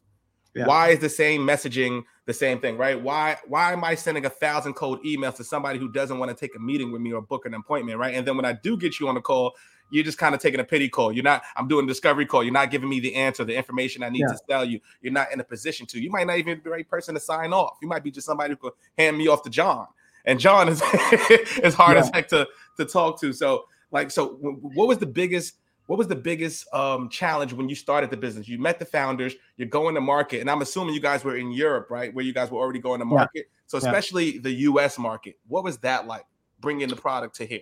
Yeah. Why is the same messaging the same thing, right? Why why am I sending a thousand cold emails to somebody who doesn't want to take a meeting with me or book an appointment, right? And then when I do get you on the call, you're just kind of taking a pity call. You're not. I'm doing a discovery call. You're not giving me the answer, the information I need Yeah. to tell you. You're not in a position to. You might not even be the right person to sign off. You might be just somebody who could hand me off to John, and John is is hard as heck to to talk to. So like, so what was the biggest? What was the biggest um, challenge when you started the business? You met the founders. You're going to market, and I'm assuming you guys were in Europe, right, where you guys were already going to Yeah. market. So Yeah. especially the U.S. market, what was that like? Bringing the product to here,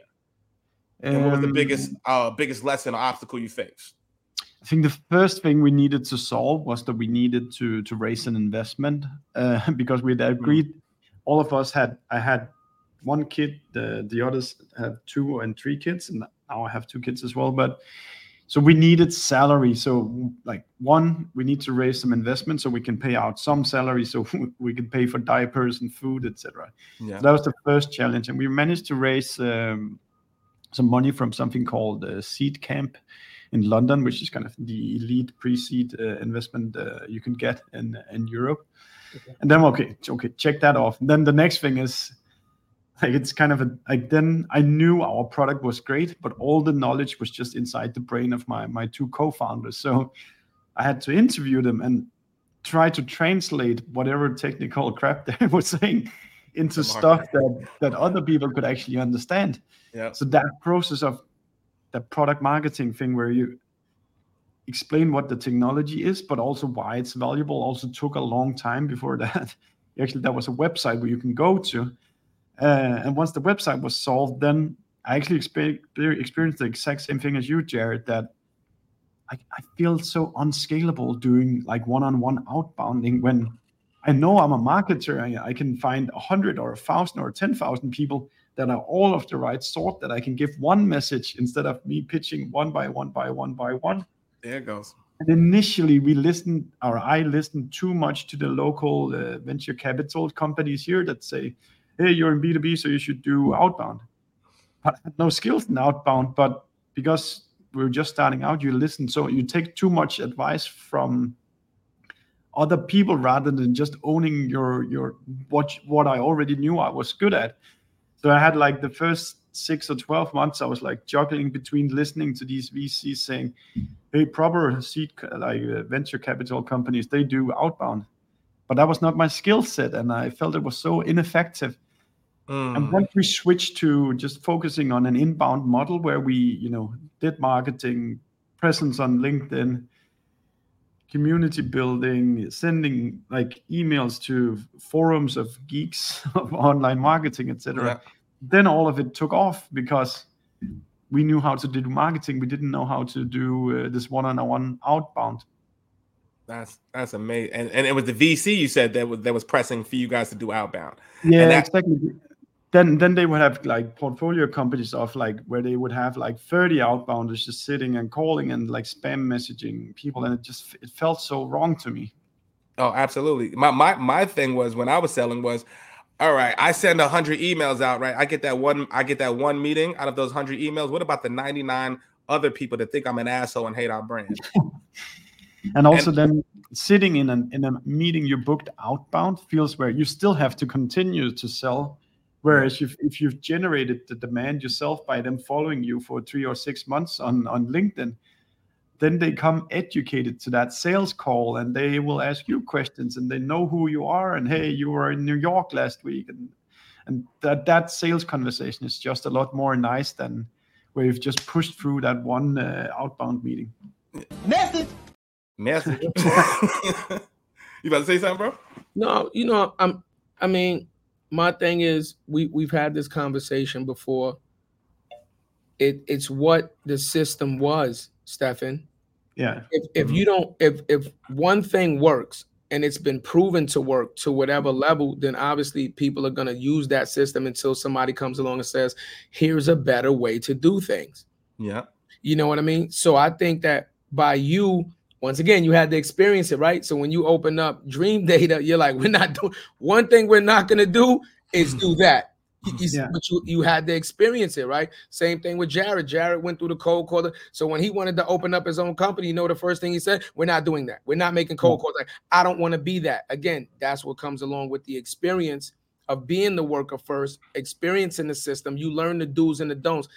and what was the Um, biggest uh, biggest lesson or obstacle you faced? I think the first thing we needed to solve was that we needed to to raise an investment uh, because we'd agreed. All of us had I had one kid, the the others have two and three kids, and now I have two kids as well. But so we needed salary. So like one, we need to raise some investment so we can pay out some salary, so we can pay for diapers and food, etc. Yeah, So that was the first challenge, and we managed to raise um, some money from something called uh, Seedcamp in London, which is kind of the elite pre-seed uh, investment uh, you can get in in Europe. Okay. And then okay, okay, check that off. then the next thing is like it's kind of a like then I knew our product was great, but all the knowledge was just inside the brain of my my two co-founders. So I had to interview them and try to translate whatever technical crap they were saying into stuff that that other people could actually understand. yeah, So that process of the product marketing thing where you explain what the technology is, but also why it's valuable. Also took a long time before that. Actually, there was a website where you can go to, uh, and once the website was solved, then I actually experienced the exact same thing as you, Jarrett. That I, I feel so unscalable doing like one-on-one outbounding when I know I'm a marketer. I, I can find a hundred or a thousand or ten thousand people that are all of the right sort that I can give one message instead of me pitching one by one by one by one. There it goes. And initially, we listened, or I listened too much to the local uh, venture capital companies here that say, "Hey, you're in B2B, so you should do outbound." But I had no skills in outbound, but because we are just starting out, you listen. So you take too much advice from other people rather than just owning your your what what I already knew I was good at. So I had like the first six or twelve months, I was like juggling between listening to these VCs saying, "Hey, proper seed like uh, venture capital companies, they do outbound," but that was not my skill set, and I felt it was so ineffective. Mm. And once we switched to just focusing on an inbound model where we, you know, did marketing, presence on LinkedIn, community building, sending like emails to forums of geeks of online marketing, etc. Yeah. Then all of it took off because we knew how to do marketing. We didn't know how to do uh, this one-on-one outbound. That's that's amazing. And and it was the VC you said that was that was pressing for you guys to do outbound. Yeah, exactly then then they would have like portfolio companies of like where they would have like 30 outbounders just sitting and calling and like spam messaging people and it just it felt so wrong to me. Oh absolutely. My my, my thing was when i was selling was all right i send 100 emails out right? I get that one i get that one meeting out of those 100 emails. What about the 99 other people that think i'm an asshole and hate our brand? And also and, then sitting in an in a meeting you booked outbound feels where you still have to continue to sell Whereas if, if you've generated the demand yourself by them following you for three or six months on, on LinkedIn, then they come educated to that sales call and they will ask you questions and they know who you are and hey, you were in New York last week and and that that sales conversation is just a lot more nice than where you've just pushed through that one uh, outbound meeting. Message. Message. you about to say something, bro? No, you know, I'm. I mean, my thing is we we've had this conversation before. It it's what the system was, Steffen. Yeah. If if mm-hmm. you don't if if one thing works and it's been proven to work to whatever level, then obviously people are going to use that system until somebody comes along and says, "Here's a better way to do things." Yeah. You know what I mean? So I think that by you once again, you had to experience it, right? So when you open up dream data, you're like, we're not doing one thing we're not gonna do is do mm-hmm. that. Yeah. But you, you had to experience it, right? Same thing with Jarrett. Jarrett went through the cold call. So when he wanted to open up his own company, you know the first thing he said, We're not doing that. We're not making cold mm. calls. Like, I don't want to be that. Again, that's what comes along with the experience of being the worker first, experiencing the system. You learn the do's and the don'ts.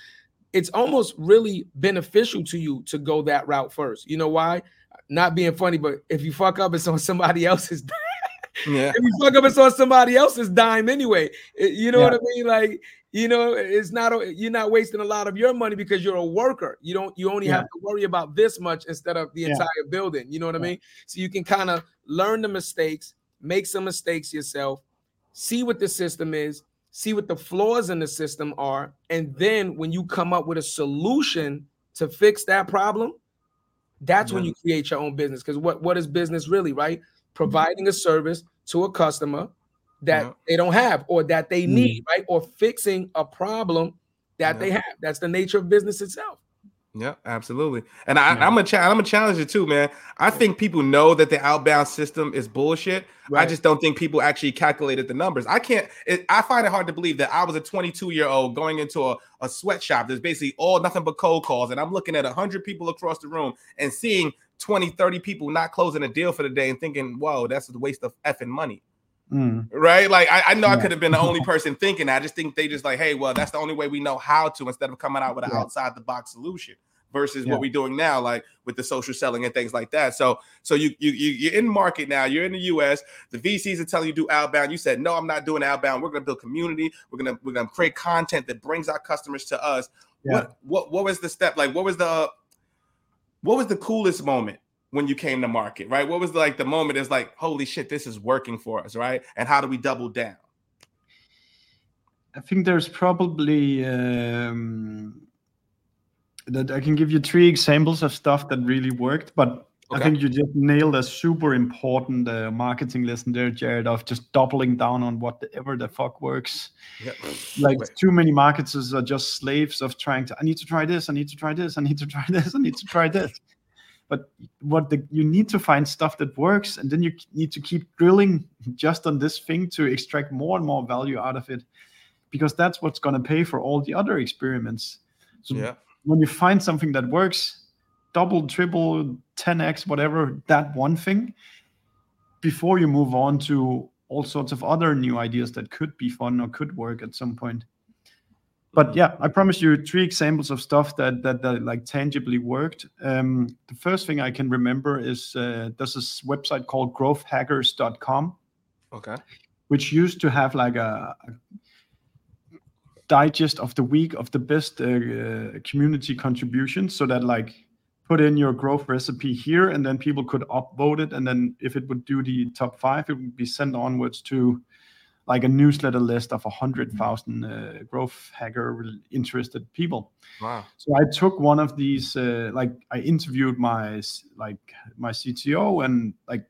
It's almost really beneficial to you to go that route first. You know why? Not being funny, but if you fuck up, it's on somebody else's. yeah. If you fuck up, it's on somebody else's dime anyway. You know yeah. what I mean? Like, you know, it's not you're not wasting a lot of your money because you're a worker. You don't you only yeah. have to worry about this much instead of the yeah. entire building. You know what I mean? So you can kind of learn the mistakes, make some mistakes yourself, see what the system is, see what the flaws in the system are, and then when you come up with a solution to fix that problem, that's when you create your own business. Because what, what is business really, right? Providing a service to a customer that yeah. they don't have or that they need, mm. right? Or fixing a problem that yeah. they have. That's the nature of business itself. Yeah, absolutely. And I, am a I'm a challenger too, man. I think people know that the outbound system is bullshit. Right. I just don't think people actually calculated the numbers. I can't. It, I find it hard to believe that I was a 22 year old going into a, a sweatshop. There's basically all nothing but cold calls, and I'm looking at 100 people across the room and seeing 20, 30 people not closing a deal for the day and thinking, "Whoa, that's a waste of effing money." Mm. Right? Like I, I know yeah. I could have been the only person thinking. I just think they just like, hey, well, that's the only way we know how to instead of coming out with an yeah. outside the box solution versus yeah. what we're doing now, like with the social selling and things like that. So, so you you you're in market now. You're in the U.S. The VCs are telling you do outbound. You said no, I'm not doing outbound. We're gonna build community. We're gonna we're gonna create content that brings our customers to us. Yeah. What what what was the step like? What was the what was the coolest moment when you came to market, right? What was like the moment is like, holy shit, this is working for us, right? And how do we double down? I think there's probably um, that I can give you three examples of stuff that really worked, but okay. I think you just nailed a super important uh, marketing lesson there, Jarrett, of just doubling down on whatever the fuck works. Yep. Like Wait. too many marketers are just slaves of trying to. I need to try this. I need to try this. I need to try this. I need to try this. But what the, you need to find stuff that works, and then you need to keep drilling just on this thing to extract more and more value out of it, because that's what's going to pay for all the other experiments. So yeah when you find something that works, double, triple, 10x, whatever, that one thing, before you move on to all sorts of other new ideas that could be fun or could work at some point. But yeah, I promise you three examples of stuff that that, that like tangibly worked. Um, the first thing I can remember is uh, there's this website called growthhackers.com. Okay. Which used to have like a, a digest of the week of the best uh, uh, community contributions so that like put in your growth recipe here and then people could upvote it and then if it would do the top five it would be sent onwards to like a newsletter list of 100,000 uh, growth hacker interested people. Wow. So I took one of these uh, like I interviewed my like my CTO and like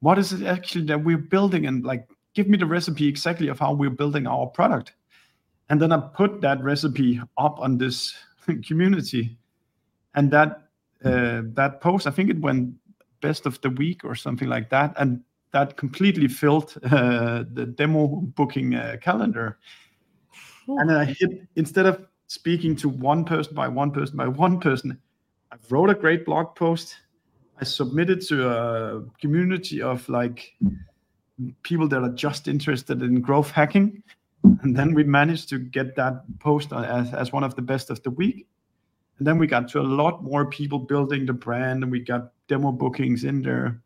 what is it actually that we're building? And like give me the recipe exactly of how we're building our product. And then I put that recipe up on this community, and that uh, that post I think it went best of the week or something like that, and that completely filled uh, the demo booking uh, calendar. And then I hit instead of speaking to one person by one person by one person, I wrote a great blog post. I submitted to a community of like people that are just interested in growth hacking and then we managed to get that post as, as one of the best of the week and then we got to a lot more people building the brand and we got demo bookings in there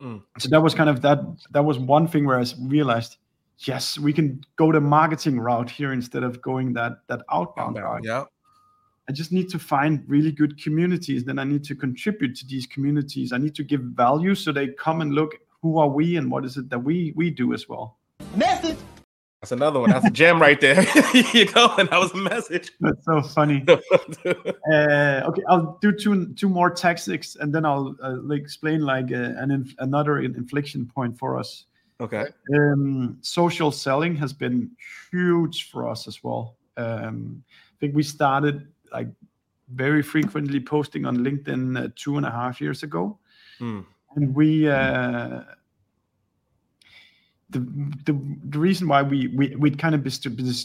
mm. so that was kind of that that was one thing where i realized yes we can go the marketing route here instead of going that that outbound route. yeah. I just need to find really good communities then i need to contribute to these communities. I need to give value so they come and look who are we and what is it that we we do as well. Message that's another one. That's a gem right there. you go, and that was a message. That's so funny. uh, okay, I'll do two two more tactics, and then I'll uh, explain like uh, an inf- another inflection point for us. Okay. Um, social selling has been huge for us as well. Um, I think we started like very frequently posting on LinkedIn uh, two and a half years ago, mm. and we uh, the, the, the reason why we, we we'd kind of be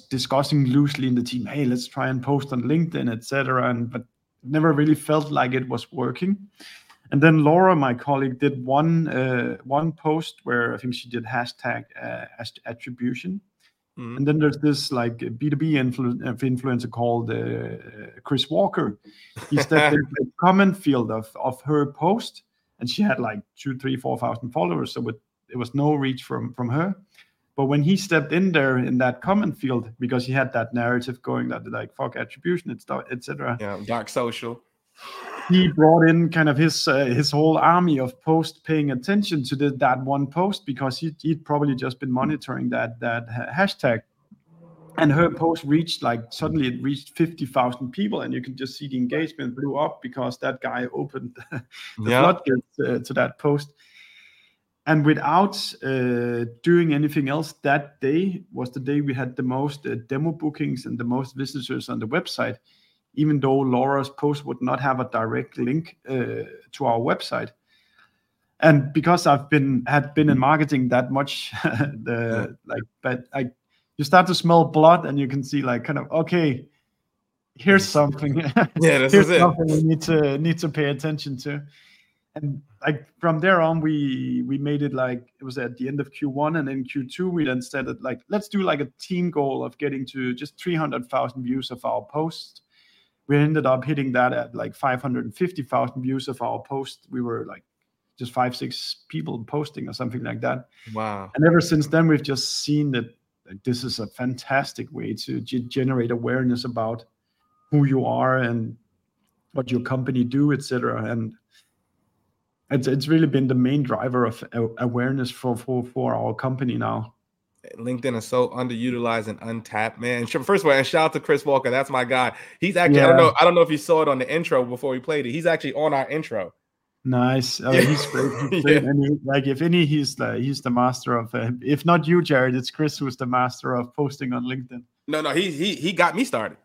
discussing loosely in the team hey let's try and post on linkedin etc and but never really felt like it was working. And then laura my colleague did one uh, one post where i think she did hashtag uh, attribution. Mm-hmm. and then there's this like b2b influ- influencer called uh, chris walker. He stepped into the comment field of, of her post and she had like two three four thousand followers so with it was no reach from from her. But when he stepped in there in that comment field, because he had that narrative going that like fuck attribution, it's etc. Yeah, dark social. He brought in kind of his uh, his whole army of post paying attention to the, that one post because he, he'd probably just been monitoring that that hashtag and her post reached like suddenly it reached 50,000 people and you can just see the engagement blew up because that guy opened the yeah. floodgates uh, to that post and without uh, doing anything else that day was the day we had the most uh, demo bookings and the most visitors on the website even though laura's post would not have a direct link uh, to our website. And because i've been had been in marketing that much the like but i you start to smell blood and you can see like kind of okay here's something. Yeah this here's is something we need to need to pay attention to and like from there on we we made it like it was at the end of q1 and in q2 we then said that like let's do like a team goal of getting to just 300000 views of our post. We ended up hitting that at like 550000 views of our post. We were like just five six people posting or something like that. Wow. And ever since then we've just seen that like, this is a fantastic way to g- generate awareness about who you are and what your company do, etc. And it's it's really been the main driver of awareness for for for our company now. LinkedIn is so underutilized and untapped, man. First of all, and shout out to Chris Walker. That's my guy. He's actually yeah. I don't know I don't know if you saw it on the intro before we played it. He's actually on our intro. Nice. Oh, he's great. He's great. yeah. He, like if any, he's the he's the master of. Uh, if not you, Jarrett, it's Chris who's the master of posting on LinkedIn. No, no, he he he got me started.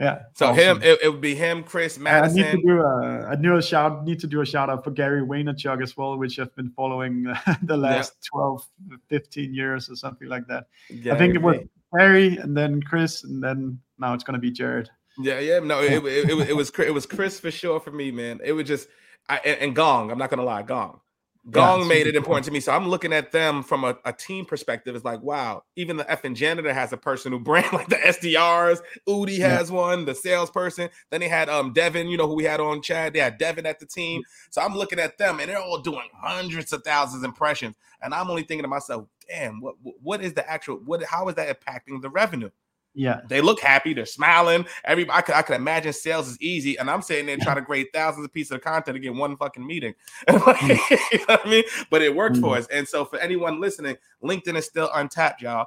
Yeah. So awesome. him, it, it, would be him, Chris, Madison. I need to do a, I need a shout, need to do a shout out for Gary Vaynerchuk as well, which I've been following the last yeah. 12, 15 years or something like that. Gary I think it was Gary and then Chris and then now it's gonna be Jarrett. Yeah, yeah. No, it, it, it, it was it was Chris for sure for me, man. It was just I, and, and Gong. I'm not gonna lie, Gong. Gong yeah, made it important to me. So I'm looking at them from a, a, team perspective. It's like, wow, even the effing janitor has a person who brand like the SDRs. Udi yeah. has one, the salesperson. Then they had um Devin, you know, who we had on Chad. They had Devin at the team. So I'm looking at them and they're all doing hundreds of thousands of impressions. And I'm only thinking to myself, damn, what what is the actual what how is that impacting the revenue? Yeah. They look happy. They're smiling. Everybody, I could, I could imagine sales is easy. And I'm sitting there trying to grade thousands of pieces of content to get one fucking meeting. you know what I mean? But it worked mm for us. And so for anyone listening, LinkedIn is still untapped, y'all.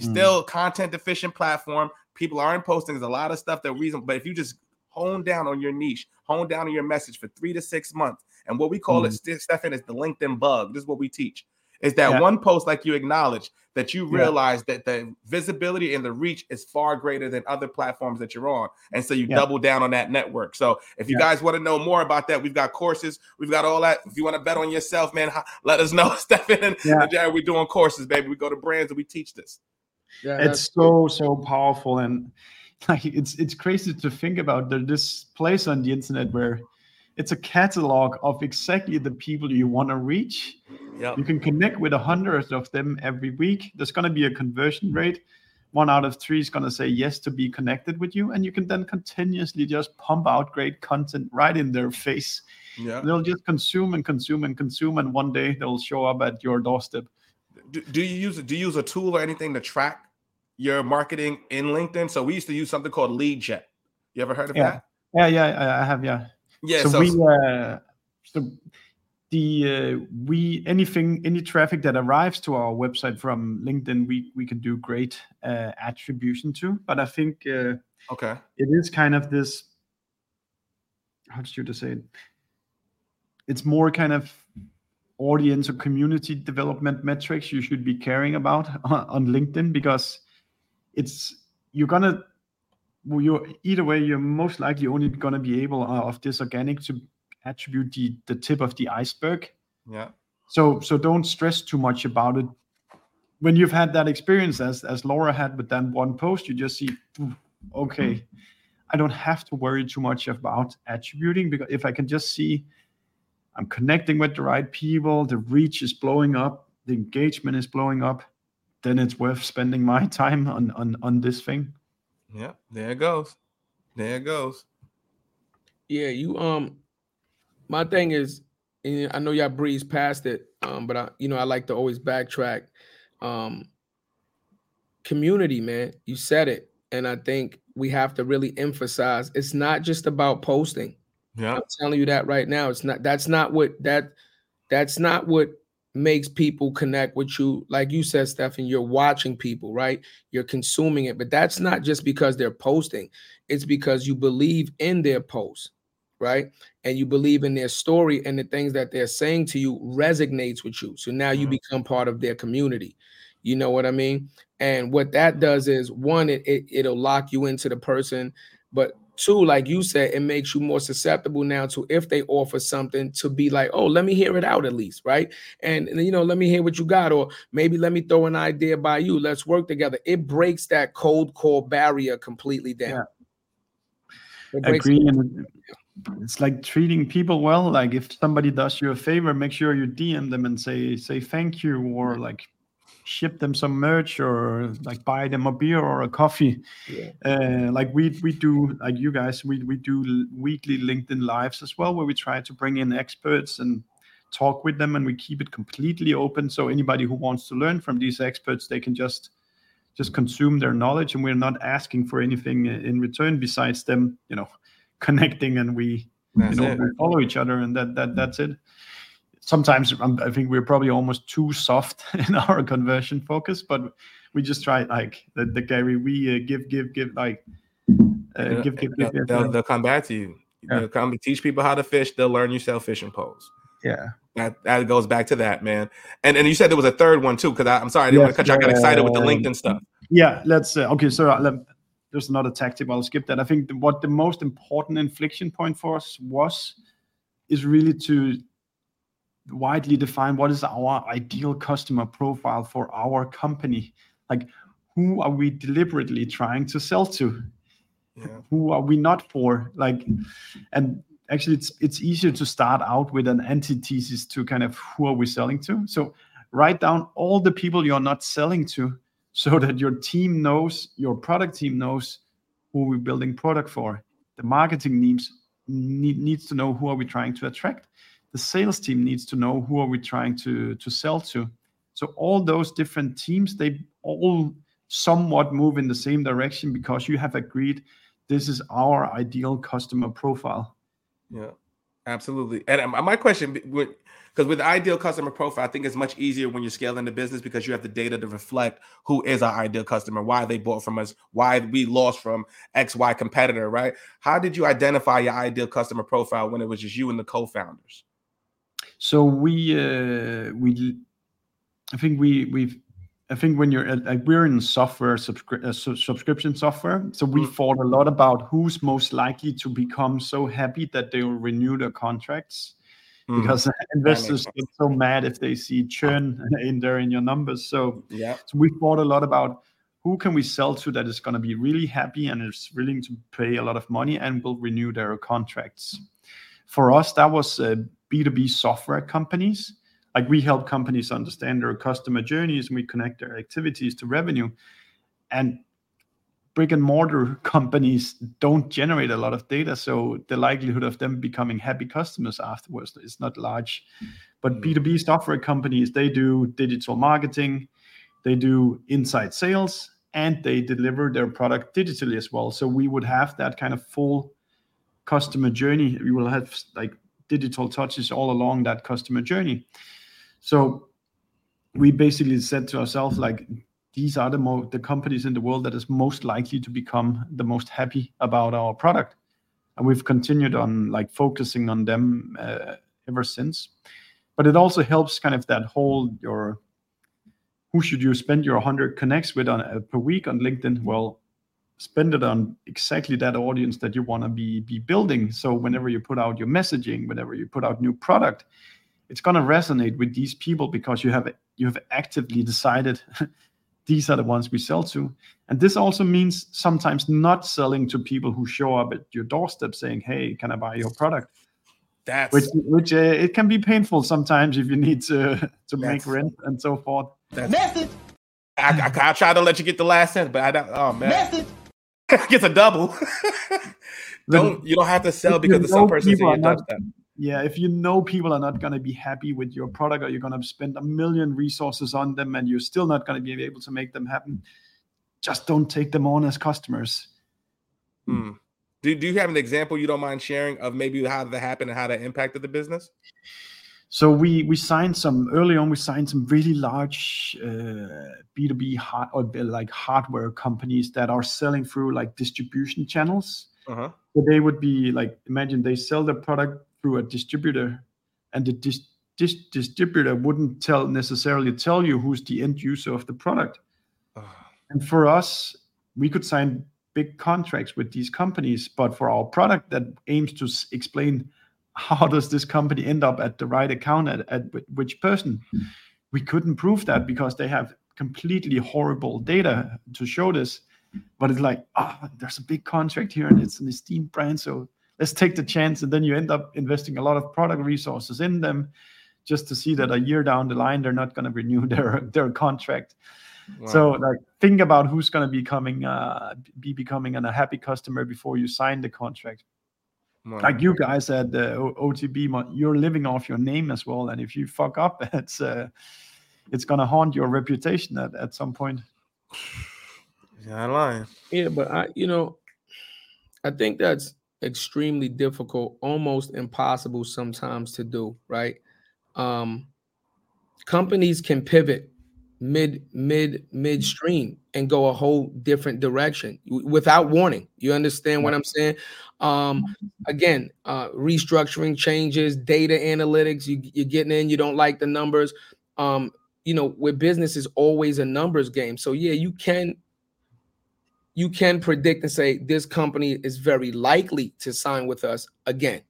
Mm. Still mm content deficient platform. People aren't posting. There's a lot of stuff that reason, but if you just hone down on your niche, hone down on your message for three to six months. And what we call mm it, Steffen, is the LinkedIn bug. This is what we teach is that yeah. one post like you acknowledge that you realize yeah. that the visibility and the reach is far greater than other platforms that you're on. And so you yeah. double down on that network. So if you guys want to know more about that we've got courses we've got all that. If you want to bet on yourself man let us know. Steffen and, yeah. jarrett we're doing courses baby. We go to brands and we teach this. Yeah it's so so powerful. And like it's it's crazy to think about that this place on the internet where it's a catalog of exactly the people you want to reach. Yep. You can connect with a hundred of them every week. There's going to be a conversion rate. One out of three is going to say yes to be connected with you. And you can then continuously just pump out great content right in their face. Yeah. They'll just consume and consume and consume. And one day they'll show up at your doorstep. Do, do you use do you use a tool or anything to track your marketing in LinkedIn? So we used to use something called LeadJet. You ever heard of yeah. that? Yeah, yeah, I have, yeah. Yeah. So, so we uh, so the uh, we anything any traffic that arrives to our website from LinkedIn, we we can do great uh, attribution to. But I think uh, okay, it is kind of this. How did you to say it? It's more kind of audience or community development metrics you should be caring about on LinkedIn because it's you're gonna you're either way, you're most likely only going to be able uh, of this organic to attribute the the tip of the iceberg. Yeah. So so don't stress too much about it. When you've had that experience, as as Laura had with that one post, you just see, okay, I don't have to worry too much about attributing because if I can just see, I'm connecting with the right people, the reach is blowing up, the engagement is blowing up, then it's worth spending my time on on on this thing. Yeah, there it goes. There it goes. Yeah, you um my thing is I know y'all breeze past it, um, but I you know I like to always backtrack. Um community, man. You said it. And I think we have to really emphasize it's not just about posting. Yeah. I'm telling you that right now. It's not that's not what that that's not what makes people connect with you. Like you said, Steffen, you're watching people, right? You're consuming it, but that's not just because they're posting, it's because you believe in their post, right? And you believe in their story and the things that they're saying to you resonates with you. So now you mm-hmm. become part of their community. You know what I mean? And what that does is one, it, it it'll lock you into the person, but Two, like you said, it makes you more susceptible now to if they offer something to be like, oh, let me hear it out at least, right? And, and you know, let me hear what you got, or maybe let me throw an idea by you. Let's work together. It breaks that cold core barrier completely down. Yeah. Agree. And it's like treating people well. Like if somebody does you a favor, make sure you DM them and say say thank you, or mm-hmm. like ship them some merch or like buy them a beer or a coffee. Yeah. Uh, like we we do like you guys we we do weekly LinkedIn lives as well where we try to bring in experts and talk with them and we keep it completely open so anybody who wants to learn from these experts they can just just consume their knowledge and we're not asking for anything in return besides them you know connecting and we That's you know, we follow each other, and that that that's it. Sometimes I think we're probably almost too soft in our conversion focus, but we just try like the, the Gary we uh, give give give like uh, give, give, give, they'll, they'll, they'll, come back to you. Yeah. They'll come teach people how to fish. They'll learn you sell fishing poles. Yeah. That, that goes back to that, man. And and you said there was a third one too, because I'm sorry, I didn't yes, want to cut you. I got excited with the LinkedIn stuff. Yeah, let's uh, okay. So uh, let, there's another tactic. I'll skip that. I think the, what the most important inflection point for us was is really to widely define what is our ideal customer profile for our company. Like, who are we deliberately trying to sell to? Yeah. Who are we not for? Like, and actually it's it's easier to start out with an antithesis to kind of who are we selling to so write down all the people you're not selling to so that your team knows your product team knows who we're building product for the marketing needs need, needs to know who are we trying to attract the sales team needs to know who are we trying to to sell to so all those different teams they all somewhat move in the same direction because you have agreed this is our ideal customer profile yeah, absolutely. And um, my question, because with ideal customer profile, I think it's much easier when you're scaling the business because you have the data to reflect who is our ideal customer, why they bought from us, why we lost from X, Y competitor, right? How did you identify your ideal customer profile when it was just you and the co-founders? So we uh, we I think we we've I think when you're like we're in software uh, su- subscription software, so we mm. thought a lot about who's most likely to become so happy that they will renew their contracts. Mm. Because investors get so mad if they see churn in there in your numbers. So yeah, so we thought a lot about who can we sell to that is going to be really happy and is willing to pay a lot of money and will renew their contracts. For us, that was uh, B2B software companies. Like we help companies understand their customer journeys and we connect their activities to revenue. And brick and mortar companies don't generate a lot of data so the likelihood of them becoming happy customers afterwards is not large. But b2b mm. software companies they do digital marketing they do inside sales and they deliver their product digitally as well. So we would have that kind of full customer journey. We will have like digital touches all along that customer journey so we basically said to ourselves, like, these are the companies in the world that is most likely to become the most happy about our product, and we've continued on like focusing on them uh, ever since. But it also helps kind of that whole your who should you spend your 100 connects with on uh, per week on LinkedIn? Well, spend it on exactly that audience that you want to be be building. So whenever you put out your messaging, whenever you put out new product, it's going to resonate with these people because you have you have actively decided these are the ones we sell to. And this also means sometimes not selling to people who show up at your doorstep saying hey can i buy your product? That's which which uh, it can be painful sometimes if you need to to make rent and so forth. Message. I, I, I try to let you get the last sentence but i don't oh man. Message gets a double. Don't you don't have to sell because the some person does that yeah if you know people are not going to be happy with your product or you're going to spend a million resources on them and you're still not going to be able to make them happen just don't take them on as customers. Hmm. do, do you have an example you don't mind sharing of maybe how that happened and how that impacted the business so we we signed some early on we signed some really large uh, b2b hard or like hardware companies that are selling through like distribution channels uh-huh. so they would be like imagine they sell the product through a distributor, and the dis- dis- distributor wouldn't tell necessarily tell you who's the end user of the product. And for us, we could sign big contracts with these companies, but for our product that aims to s- explain how does this company end up at the right account at, at which person, we couldn't prove that because they have completely horrible data to show this. But it's like, ah, oh, there's a big contract here and it's an esteemed brand, so let's take the chance and then you end up investing a lot of product resources in them just to see that a year down the line they're not going to renew their their contract wow. so like think about who's going to be coming uh, be becoming an, a happy customer before you sign the contract wow. like you guys at the otb you're living off your name as well and if you fuck up it's uh, it's going to haunt your reputation at, at some point yeah, I'm lying. Yeah, but I, you know, I think that's extremely difficult, almost impossible sometimes to do, right? Um, companies can pivot mid mid midstream and go a whole different direction without warning. You understand what i'm saying? Um again uh restructuring changes data analytics you, you're getting in you don't like the numbers. Um you know with business is always a numbers game. So yeah you can you can predict and say this company is very likely to sign with us again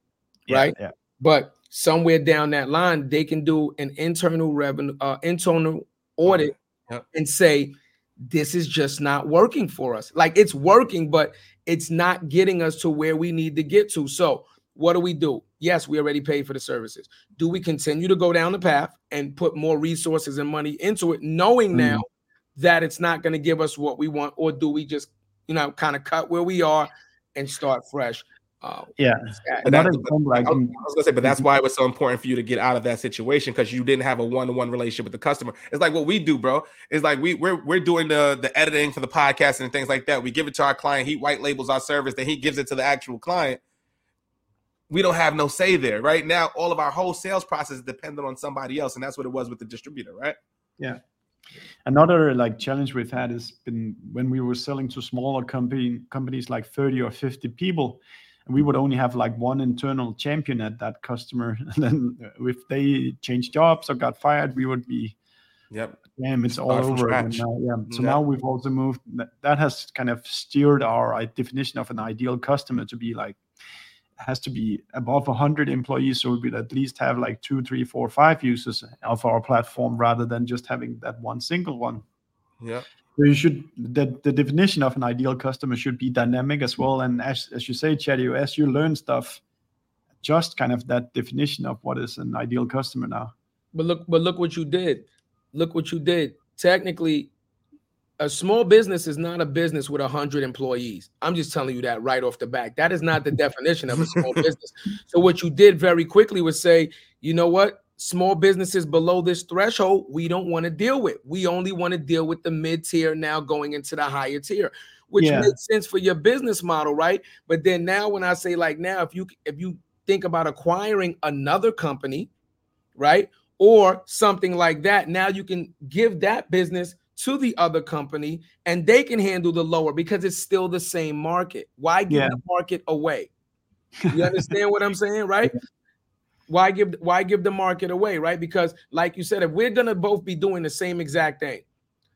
yeah, right? yeah. but somewhere down that line they can do an internal revenue uh internal audit. Yep. and say this is just not working for us. Like it's working but it's not getting us to where we need to get to. So what do we do? Yes we already paid for the services. Do we continue to go down the path and put more resources and money into it knowing mm. now that it's not going to give us what we want or do we just you know kind of cut where we are and start fresh uh, yeah, that, I, was, I was gonna say, but that's why it was so important for you to get out of that situation because you didn't have a one-to-one relationship with the customer. It's like what we do, bro. It's like we we're we're doing the the editing for the podcast and things like that. We give it to our client. He white labels our service, then he gives it to the actual client. We don't have no say there, right? Now, all of our whole sales process is dependent on somebody else, and that's what it was with the distributor, right? Yeah. Another like challenge we've had has been when we were selling to smaller company companies like 30 or 50 people and we would only have like one internal champion at that customer. And then uh, if they changed jobs or got fired, we would be, yep, damn, it's all over. Now, yeah. So yep. now we've also moved. That, has kind of steered our uh, definition of an ideal customer to be like has to be above 100 employees so we would at least have like two three four five users of our platform rather than just having that one single one yeah you should the, the definition of an ideal customer should be dynamic as well. And as as you say, Chatty, as you learn stuff, just kind of that definition of what is an ideal customer now. But look, but look what you did. Look what you did. Technically, a small business is not a business with a hundred employees. I'm just telling you that right off the back. That is not the definition of a small business. So what you did very quickly was say, you know what? Small businesses below this threshold we don't want to deal with. We only want to deal with the mid tier now going into the higher tier which yeah. makes sense for your business model right? But then now when i say like now if you if you think about acquiring another company right or something like that now you can give that business to the other company and they can handle the lower because it's still the same market. Why give yeah. the market away? You understand what i'm saying right why give why give the market away, right? Because like you said, if we're gonna both be doing the same exact thing,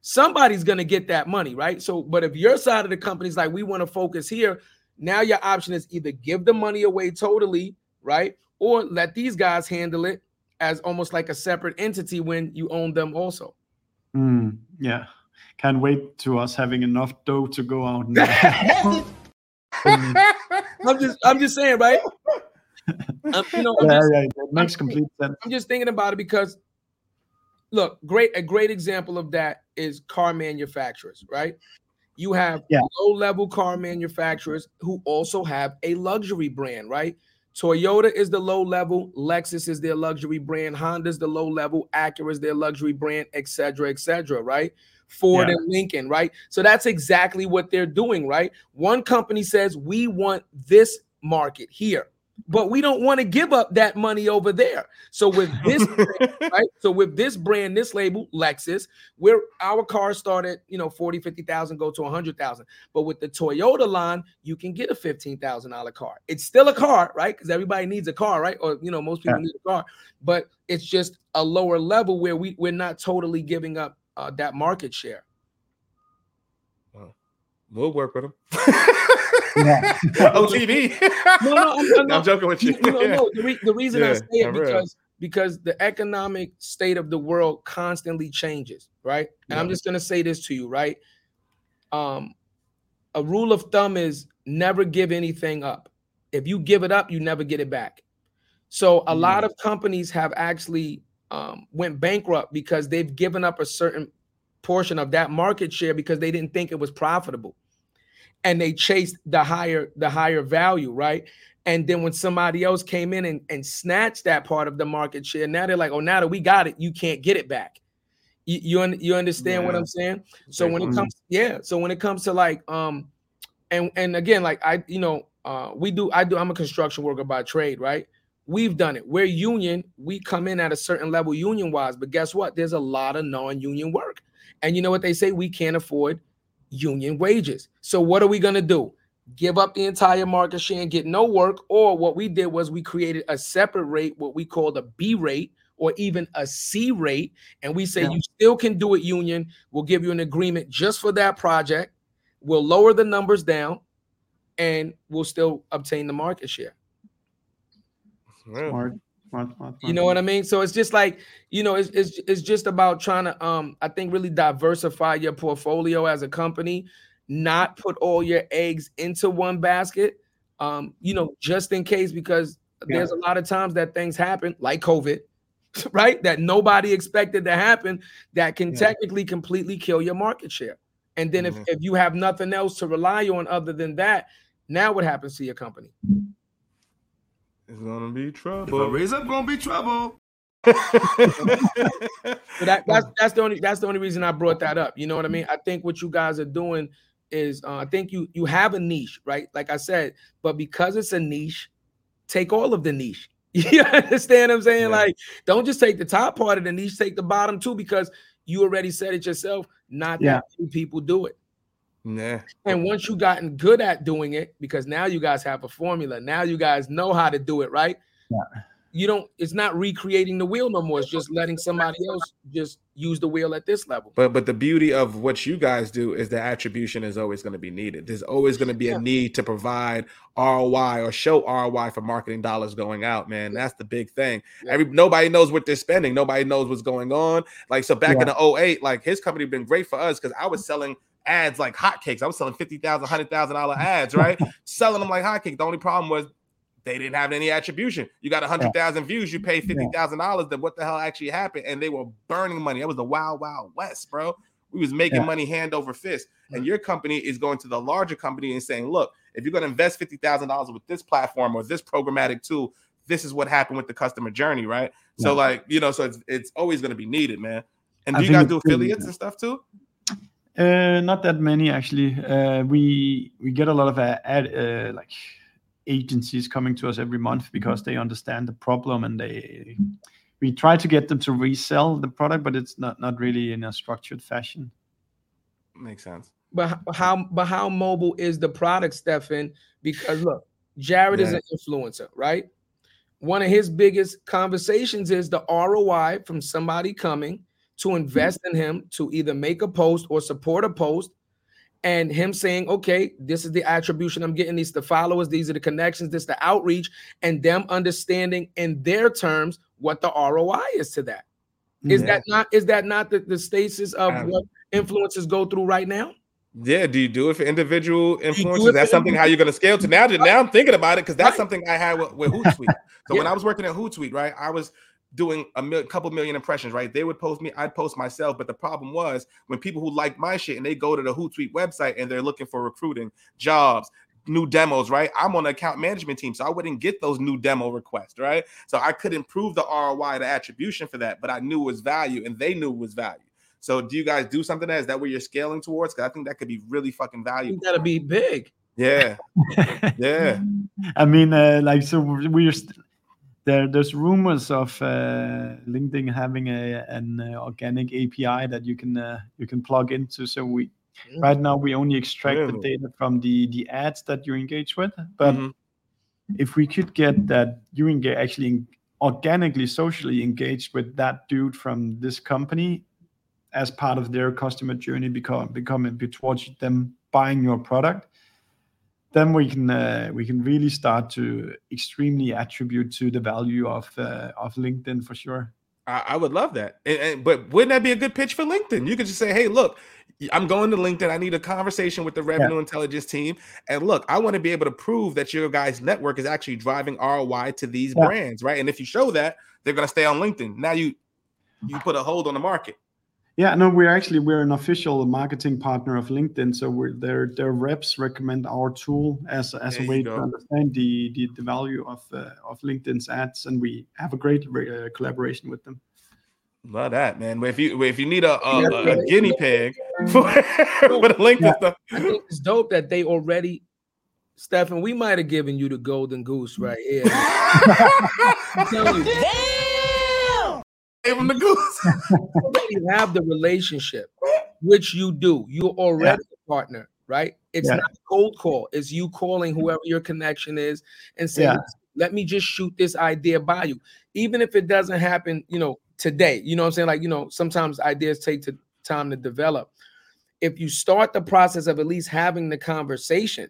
somebody's gonna get that money, right? So, but if your side of the company's like we want to focus here, now your option is either give the money away totally, right? Or let these guys handle it as almost like a separate entity when you own them also. Mm, yeah. Can't wait to us having enough dough to go out. I'm just I'm just saying, right? Um, you know, yeah, just, yeah, it makes I'm, complete sense. I'm just thinking about it because, look, great a great example of that is car manufacturers, right? You have yeah. low level car manufacturers who also have a luxury brand, right? Toyota is the low level, Lexus is their luxury brand, Honda's the low level, Acura is their luxury brand, etc., etc., right? Ford yeah. and Lincoln, right? So that's exactly what they're doing, right? One company says we want this market here but we don't want to give up that money over there. So with this, brand, right? So with this brand, this label, Lexus, where our cars start at, you know, 40, 50,000, go to 100,000. But with the Toyota line, you can get a $15,000 car. It's still a car, right? Because everybody needs a car, right? Or, you know, most people yeah. need a car, but it's just a lower level where we, we're not totally giving up uh, that market share. We'll work with them. yeah. on TV. no, no, I'm, no, I'm joking with you. you know, yeah. no, the, re- the, reason yeah, I say it because because the economic state of the world constantly changes, right? And yeah. I'm just gonna say this to you, right? Um, a rule of thumb is never give anything up. If you give it up, you never get it back. So a mm. lot of companies have actually um, went bankrupt because they've given up a certain portion of that market share because they didn't think it was profitable and they chased the higher the higher value right and then when somebody else came in and, and snatched that part of the market share now they're like oh now that we got it you can't get it back you you, you understand yeah. what i'm saying so when it comes yeah so when it comes to like um and and again like i you know uh, we do. I do. I'm a construction worker by trade, right? We've done it. We're union. We come in at a certain level union wise, but guess what? There's a lot of non-union work, and you know what they say? We can't afford union wages. So what are we gonna do? Give up the entire market share and get no work, or what we did was we created a separate rate, what we called a B rate, or even a C rate, and we say yeah. you still can do it union. We'll give you an agreement just for that project. We'll lower the numbers down and we'll still obtain the market share. Smart. You know what I mean? So it's just like, you know, it's, it's it's just about trying to um I think really diversify your portfolio as a company, not put all your eggs into one basket. Um, you know, just in case because yeah. there's a lot of times that things happen like COVID, right? That nobody expected to happen that can yeah. technically completely kill your market share. And then mm-hmm. if, if you have nothing else to rely on other than that, now what happens to your company? It's gonna be trouble. If I raise up, gonna be trouble. so that, that's that's the only that's the only reason I brought that up. You know what I mean? I think what you guys are doing is uh, I think you you have a niche, right? Like I said, but because it's a niche, take all of the niche. You understand what I'm saying? Yeah. Like, don't just take the top part of the niche, take the bottom too, because you already said it yourself. Not yeah. that many people do it. Nah. And once you've gotten good at doing it, because now you guys have a formula, now you guys know how to do it, right? Yeah. You don't, it's not recreating the wheel no more. It's just letting somebody else just use the wheel at this level. But but the beauty of what you guys do is the attribution is always going to be needed. There's always going to be yeah. a need to provide ROI or show ROI for marketing dollars going out, man. That's the big thing. Yeah. Every nobody knows what they're spending. Nobody knows what's going on. Like so back yeah. in the 08, like his company been great for us because I was selling ads like hotcakes. I was selling fifty thousand, hundred thousand dollar ads, right? selling them like hotcakes. The only problem was they didn't have any attribution. You got a hundred thousand views, you pay fifty thousand dollars. Then what the hell actually happened? And they were burning money. That was the wild, wild west, bro. We was making yeah. money hand over fist. And your company is going to the larger company and saying, look, if you're going to invest fifty thousand dollars with this platform or this programmatic tool, this is what happened with the customer journey, right? Yeah. So, like, you know, so it's it's always going to be needed, man. And do I you guys do affiliates and stuff too? Uh, not that many actually. Uh, we we get a lot of uh, ad, uh, like agencies coming to us every month because they understand the problem and they we try to get them to resell the product, but it's not not really in a structured fashion. Makes sense. But how but how mobile is the product, Steffen? Because look, Jarrett yeah. is an influencer, right? One of his biggest conversations is the ROI from somebody coming to invest in him to either make a post or support a post and him saying, okay, this is the attribution I'm getting, these the followers, these are the connections, this the outreach, and them understanding in their terms what the ROI is to that. Is yeah. that not is that not the, the stasis of um, what influencers go through right now? Yeah, do you do it for individual influencers? That's something how you're going to scale to now. Now I'm thinking about it because that's right. something I had with, with Hootsuite. So yeah. when I was working at Hootsuite, right, I was doing a mil- couple million impressions, right? They would post me, I'd post myself. But the problem was when people who like my shit and they go to the Hootsuite website and they're looking for recruiting, jobs, new demos, right? I'm on the account management team, so I wouldn't get those new demo requests, right? So I couldn't prove the ROI, the attribution for that, but I knew it was value and they knew it was value. So do you guys do something that is that where you're scaling towards? Because I think that could be really fucking valuable. That'll be big. Yeah, yeah. I mean, uh, like so we're st- there there's rumors of uh, LinkedIn having a an uh, organic API that you can uh, you can plug into. So we right now we only extract the data from the the ads that you engage with, but mm-hmm. if we could get that you engage actually organically socially engaged with that dude from this company as part of their customer journey become becoming towards them buying your product then we can uh, we can really start to extremely attribute to the value of uh, of LinkedIn for sure. I, I would love that, and, and, but wouldn't that be a good pitch for LinkedIn? You could just say, "Hey, look, I'm going to LinkedIn. I need a conversation with the revenue yeah. intelligence team, and look, I want to be able to prove that your guys' network is actually driving ROI to these yeah. brands, right? And if you show that, they're going to stay on LinkedIn. Now you you put a hold on the market. Yeah, no, we're actually we're an official marketing partner of LinkedIn, so we're their their reps recommend our tool as as there a way to understand the, the the value of uh, of LinkedIn's ads, and we have a great uh, collaboration with them. Love that, man. If you if you need a a, yeah, a guinea pig for, for the LinkedIn yeah. stuff, I think it's dope that they already Steffen, we might have given you the golden goose right here. I'm you, Gave him the goose. you have the relationship, which you do. You're already a partner, right? It's Yeah. not cold call. It's you calling whoever your connection is and saying, Yeah. "Let me just shoot this idea by you," even if it doesn't happen, you know, today. You know what I'm saying? Like, you know, sometimes ideas take to, time to develop. If you start the process of at least having the conversation,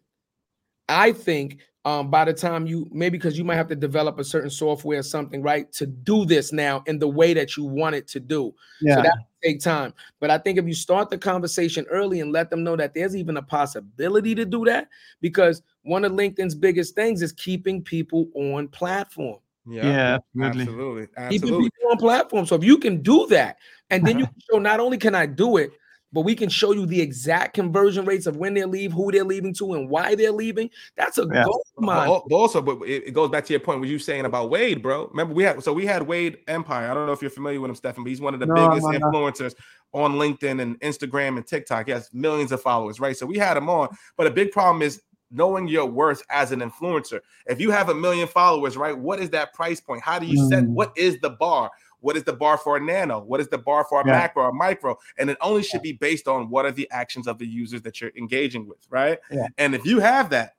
I think um, by the time you maybe because you might have to develop a certain software or something, right, to do this now in the way that you want it to do. Yeah. So that take time. But I think if you start the conversation early and let them know that there's even a possibility to do that, because one of LinkedIn's biggest things is keeping people on platform. yeah, absolutely. absolutely, Keeping people on platform. So if you can do that, and then you show not only can I do it, but we can show you the exact conversion rates of when they leave, who they're leaving to, and why they're leaving. That's a Yeah. gold mine. Al- Also, but it, it goes back to your point. What you saying about Wade, bro? Remember we had so we had Wade Empire. I don't know if you're familiar with him, Steffen, but he's one of the No, biggest no, no. influencers on LinkedIn and Instagram and TikTok. He has millions of followers, right? So we had him on. But a big problem is knowing your worth as an influencer. If you have a million followers, right? What is that price point? How do you set? Mm. What is the bar? What is the bar for a nano? What is the bar for a Yeah. macro or micro? And it only should be based on what are the actions of the users that you're engaging with, right? Yeah. And if you have that,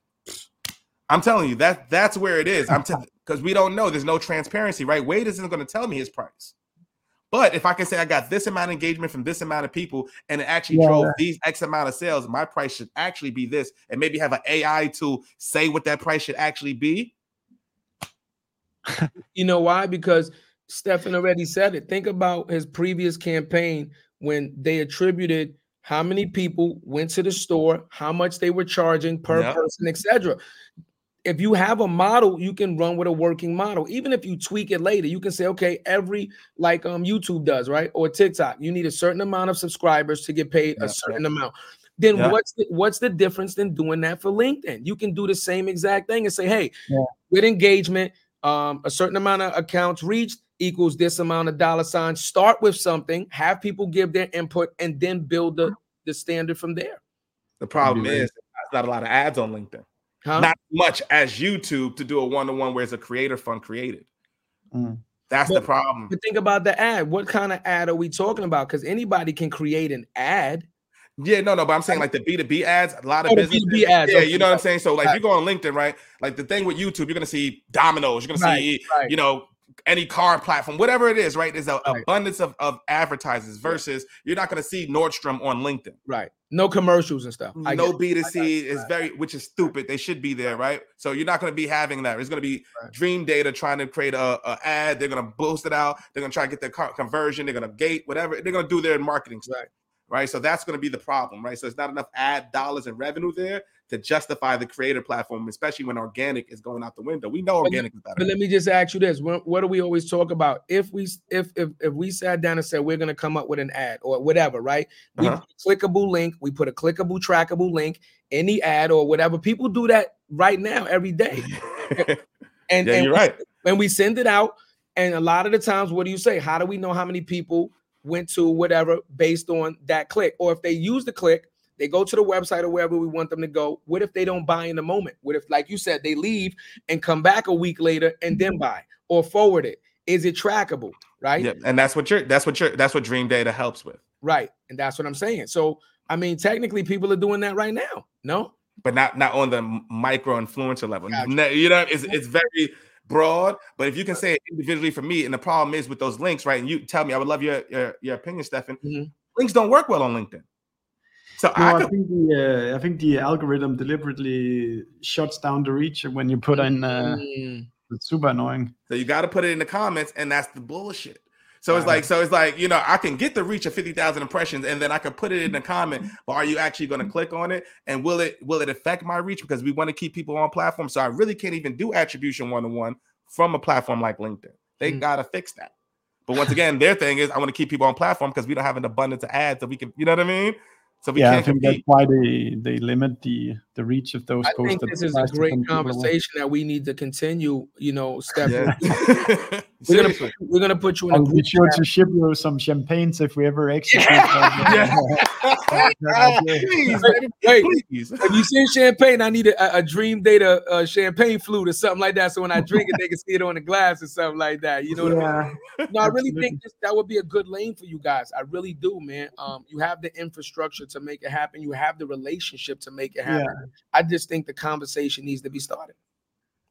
I'm telling you that that's where it is. I'm because we don't know. There's no transparency, right? Wade isn't going to tell me his price. But if I can say I got this amount of engagement from this amount of people and it actually Yeah. drove these X amount of sales, my price should actually be this, and maybe have an AI to say what that price should actually be. You know why? Because Steffen already said it. Think about his previous campaign when they attributed how many people went to the store, how much they were charging per Yep. person, etc. If you have a model, you can run with a working model. Even if you tweak it later, you can say, okay, every like um YouTube does, right? Or TikTok, you need a certain amount of subscribers to get paid Yeah, a certain amount. Then what's the, what's the difference than doing that for LinkedIn? You can do the same exact thing and say, hey, Yeah. with engagement, um, a certain amount of accounts reached equals this amount of dollar signs. Start with something, have people give their input, and then build the, the standard from there. The problem Right. is there's not a lot of ads on LinkedIn. Huh? Not much as YouTube to do a one-to-one where it's a creator fund created. Mm. That's the problem. but think about the ad. What kind of ad are we talking about? Because anybody can create an ad. Yeah, no, no, but I'm saying like the B2B ads, a lot of Oh, business. B2B ads, Yeah, okay, you know what I'm saying? So like right. you go on LinkedIn, right? Like the thing with YouTube, you're gonna see Domino's, you're gonna Right, see, right. you know, any car platform, whatever it is, right? There's an Right. abundance of, of advertisers versus you're not gonna see Nordstrom on LinkedIn. Right. No commercials and stuff. I no get. B2C is very, which is stupid. They should be there, right? So you're not going to be having that. It's going to be Right. DreamData trying to create a, a ad. They're going to boost it out. They're going to try to get their co- conversion. They're going to gate whatever. They're going to do their marketing stuff, Right. So that's going to be the problem, right? So it's not enough ad dollars and revenue there to justify the creator platform, especially when organic is going out the window. We know organic is better. But let me just ask you this: what, what do we always talk about? If we if if if we sat down and said we're going to come up with an ad or whatever, right? We Uh-huh. clickable link, we put a clickable trackable link in the ad or whatever. People do that right now every day, and yeah, and you're we- right. when we send it out, and a lot of the times, what do you say? How do we know how many people went to whatever based on that click? Or if they use the click, they go to the website or wherever we want them to go. What if they don't buy in the moment? What if, like you said, they leave and come back a week later and then mm-hmm. buy or forward it? Is it trackable? Right. Yeah, and that's what you're. That's what you're. That's what DreamData helps with. Right. And that's what I'm saying. So, I mean, technically, people are doing that right now. No. but not not on the micro influencer level. Gotcha. You know, it's it's very broad. But if you can say it individually for me, and the problem is with those links, right? And you tell me, I would love your your, your opinion, Steffen. Mhm. Links don't work well on LinkedIn. So No, I I think the uh, I think the algorithm deliberately shuts down the reach when you put in. Uh, Mm. it's super annoying. so you got to put it in the comments, and that's the bullshit. So it's like, so it's like, you know, I can get the reach of fifty thousand impressions, and then I can put it in the comment. But are you actually going to click on it, and will it will it affect my reach? Because we want to keep people on platform. So I really can't even do attribution one to one from a platform like LinkedIn. They Mm. got to fix that. But once again, their thing is I want to keep people on platform because we don't have an abundance of ads that we can, you know what I mean? So we yeah, I can't think that's why they they limit the the reach of those I posts. think this is a great conversation that we need to continue. You know, Steph. Yeah. We're gonna Seriously. we're gonna put you in a I'll group be sure chat. to ship you some champagnes if we ever execute. Yeah. that. Please, baby, Wait, please. if you see champagne, I need a, a DreamData uh, champagne flute or something like that. So when I drink it, they can see it on the glass or something like that. You know what I mean? yeah, No, I really Absolutely. think this, that would be a good lane for you guys. I really do, man. Um, you have the infrastructure to make it happen. You have the relationship to make it happen. I just think the conversation needs to be started.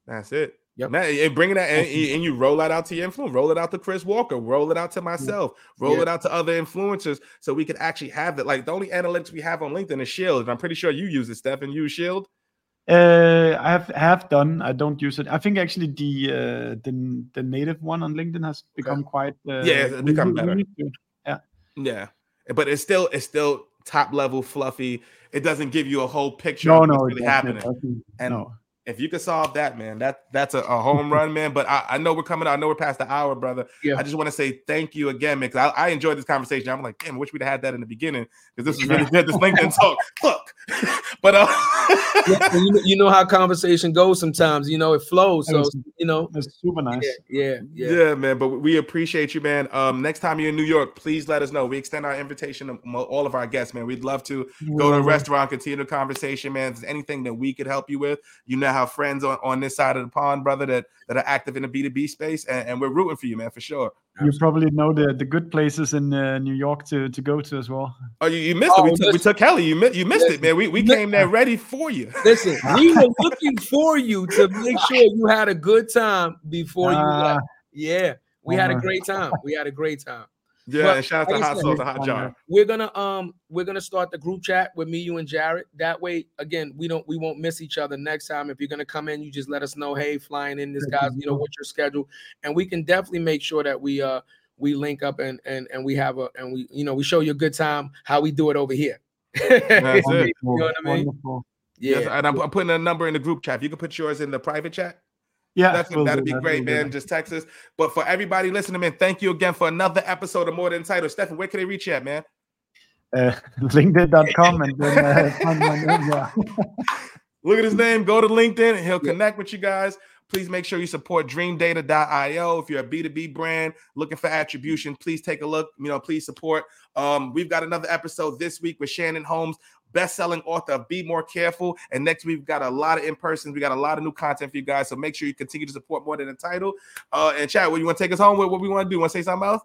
That's it. Yep. Man, and bringing that and, and you roll that out to your influence, roll it out to Chris Walker, roll it out to myself, roll Yeah. it out to other influencers, so we can actually have that. Like the only analytics we have on LinkedIn is Shield, and I'm pretty sure you use it, Steffen. You use Shield. uh, I have have done. I don't use it. I think actually the uh, the the native one on LinkedIn has become quite. Uh, Yeah, it's become better. we need to- Yeah, but it's still it's still top level fluffy. It doesn't give you a whole picture No, of no, what's it really happening. And no. If you could solve that, man, that that's a, a home run, man. But I, I know we're coming out. I know we're past the hour, brother. Yeah. I just want to say thank you again, man. 'cause I, I enjoyed this conversation. I'm like, damn, I wish we'd had that in the beginning because this was really good. This LinkedIn talk, fuck. but uh, Yeah, you, know, you know how conversation goes sometimes. You know, it flows. So Yes. you know, It's super nice. yeah, yeah, yeah. yeah. man. But we appreciate you, man. Um, next time you're in New York, please let us know. We extend our invitation to all of our guests, man. We'd love to go to a restaurant, continue the conversation, man. If there's anything that we could help you with, you know, have friends on, on this side of the pond, brother, that that are active in the B2B space, and, and we're rooting for you, man, for sure. You probably know the, the good places in uh, New York to, to go to as well. Oh, you, you missed Oh, it. We took, we took Kelly. You, mi- you missed it, man. We, we Listen. came there ready for you. Listen, we were looking for you to make sure you had a good time before you Ah, left. Yeah, we had a great time. We had a great time. Yeah, But and shout out to Hot Sauce and Hot Jar. We're gonna um we're gonna start the group chat with me, you, and Jarrett. That way, again, we don't we won't miss each other next time. If you're gonna come in, you just let us know, hey, flying in this guy's, you know, what's your schedule, and we can definitely make sure that we uh we link up and and and we have a and we you know we show you a good time how we do it over here. That's it. You know what I mean? wonderful. Yeah. Yes, and I'm, I'm putting a number in the group chat. If you can put yours in the private chat, Yeah, that's, we'll that'd be that, great, we'll man. Just text us. But for everybody listening, man, thank you again for another episode of More Than Title. Steffen, where can they reach you at, man? Uh, LinkedIn.com and then uh, find my name, yeah. Look at his name. Go to LinkedIn and he'll Yeah. connect with you guys. Please make sure you support dreamdata.io. If you're a B2B brand looking for attribution, please take a look. You know, please support. Um, we've got another episode this week with Shannon Holmes, best-selling author of Be More Careful. And next week, we've got a lot of in-persons. We got a lot of new content for you guys. So make sure you continue to support more than the title. Uh, and chat, what you want to take us home with? What we want to do? Want to say something else?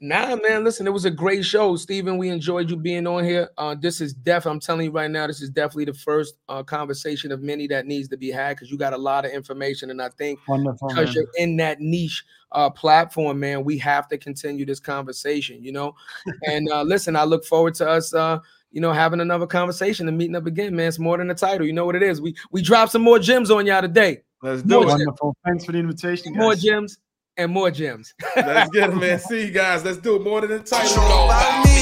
Nah, man, listen, it was a great show, Stephen. We enjoyed you being on here. Uh, this is def. I'm telling you right now, this is definitely the first uh, conversation of many that needs to be had because you got a lot of information, and I think because you're in that niche uh, platform, man, we have to continue this conversation, you know. and uh, listen, I look forward to us, uh, you know, having another conversation and meeting up again, man. It's more than a title, you know what it is. We we dropped some more gems on y'all today, Let's do it. Wonderful. Thanks for the invitation. more gems and more gems. Let's get it, man. See you guys. Let's do it. More than the title. By me.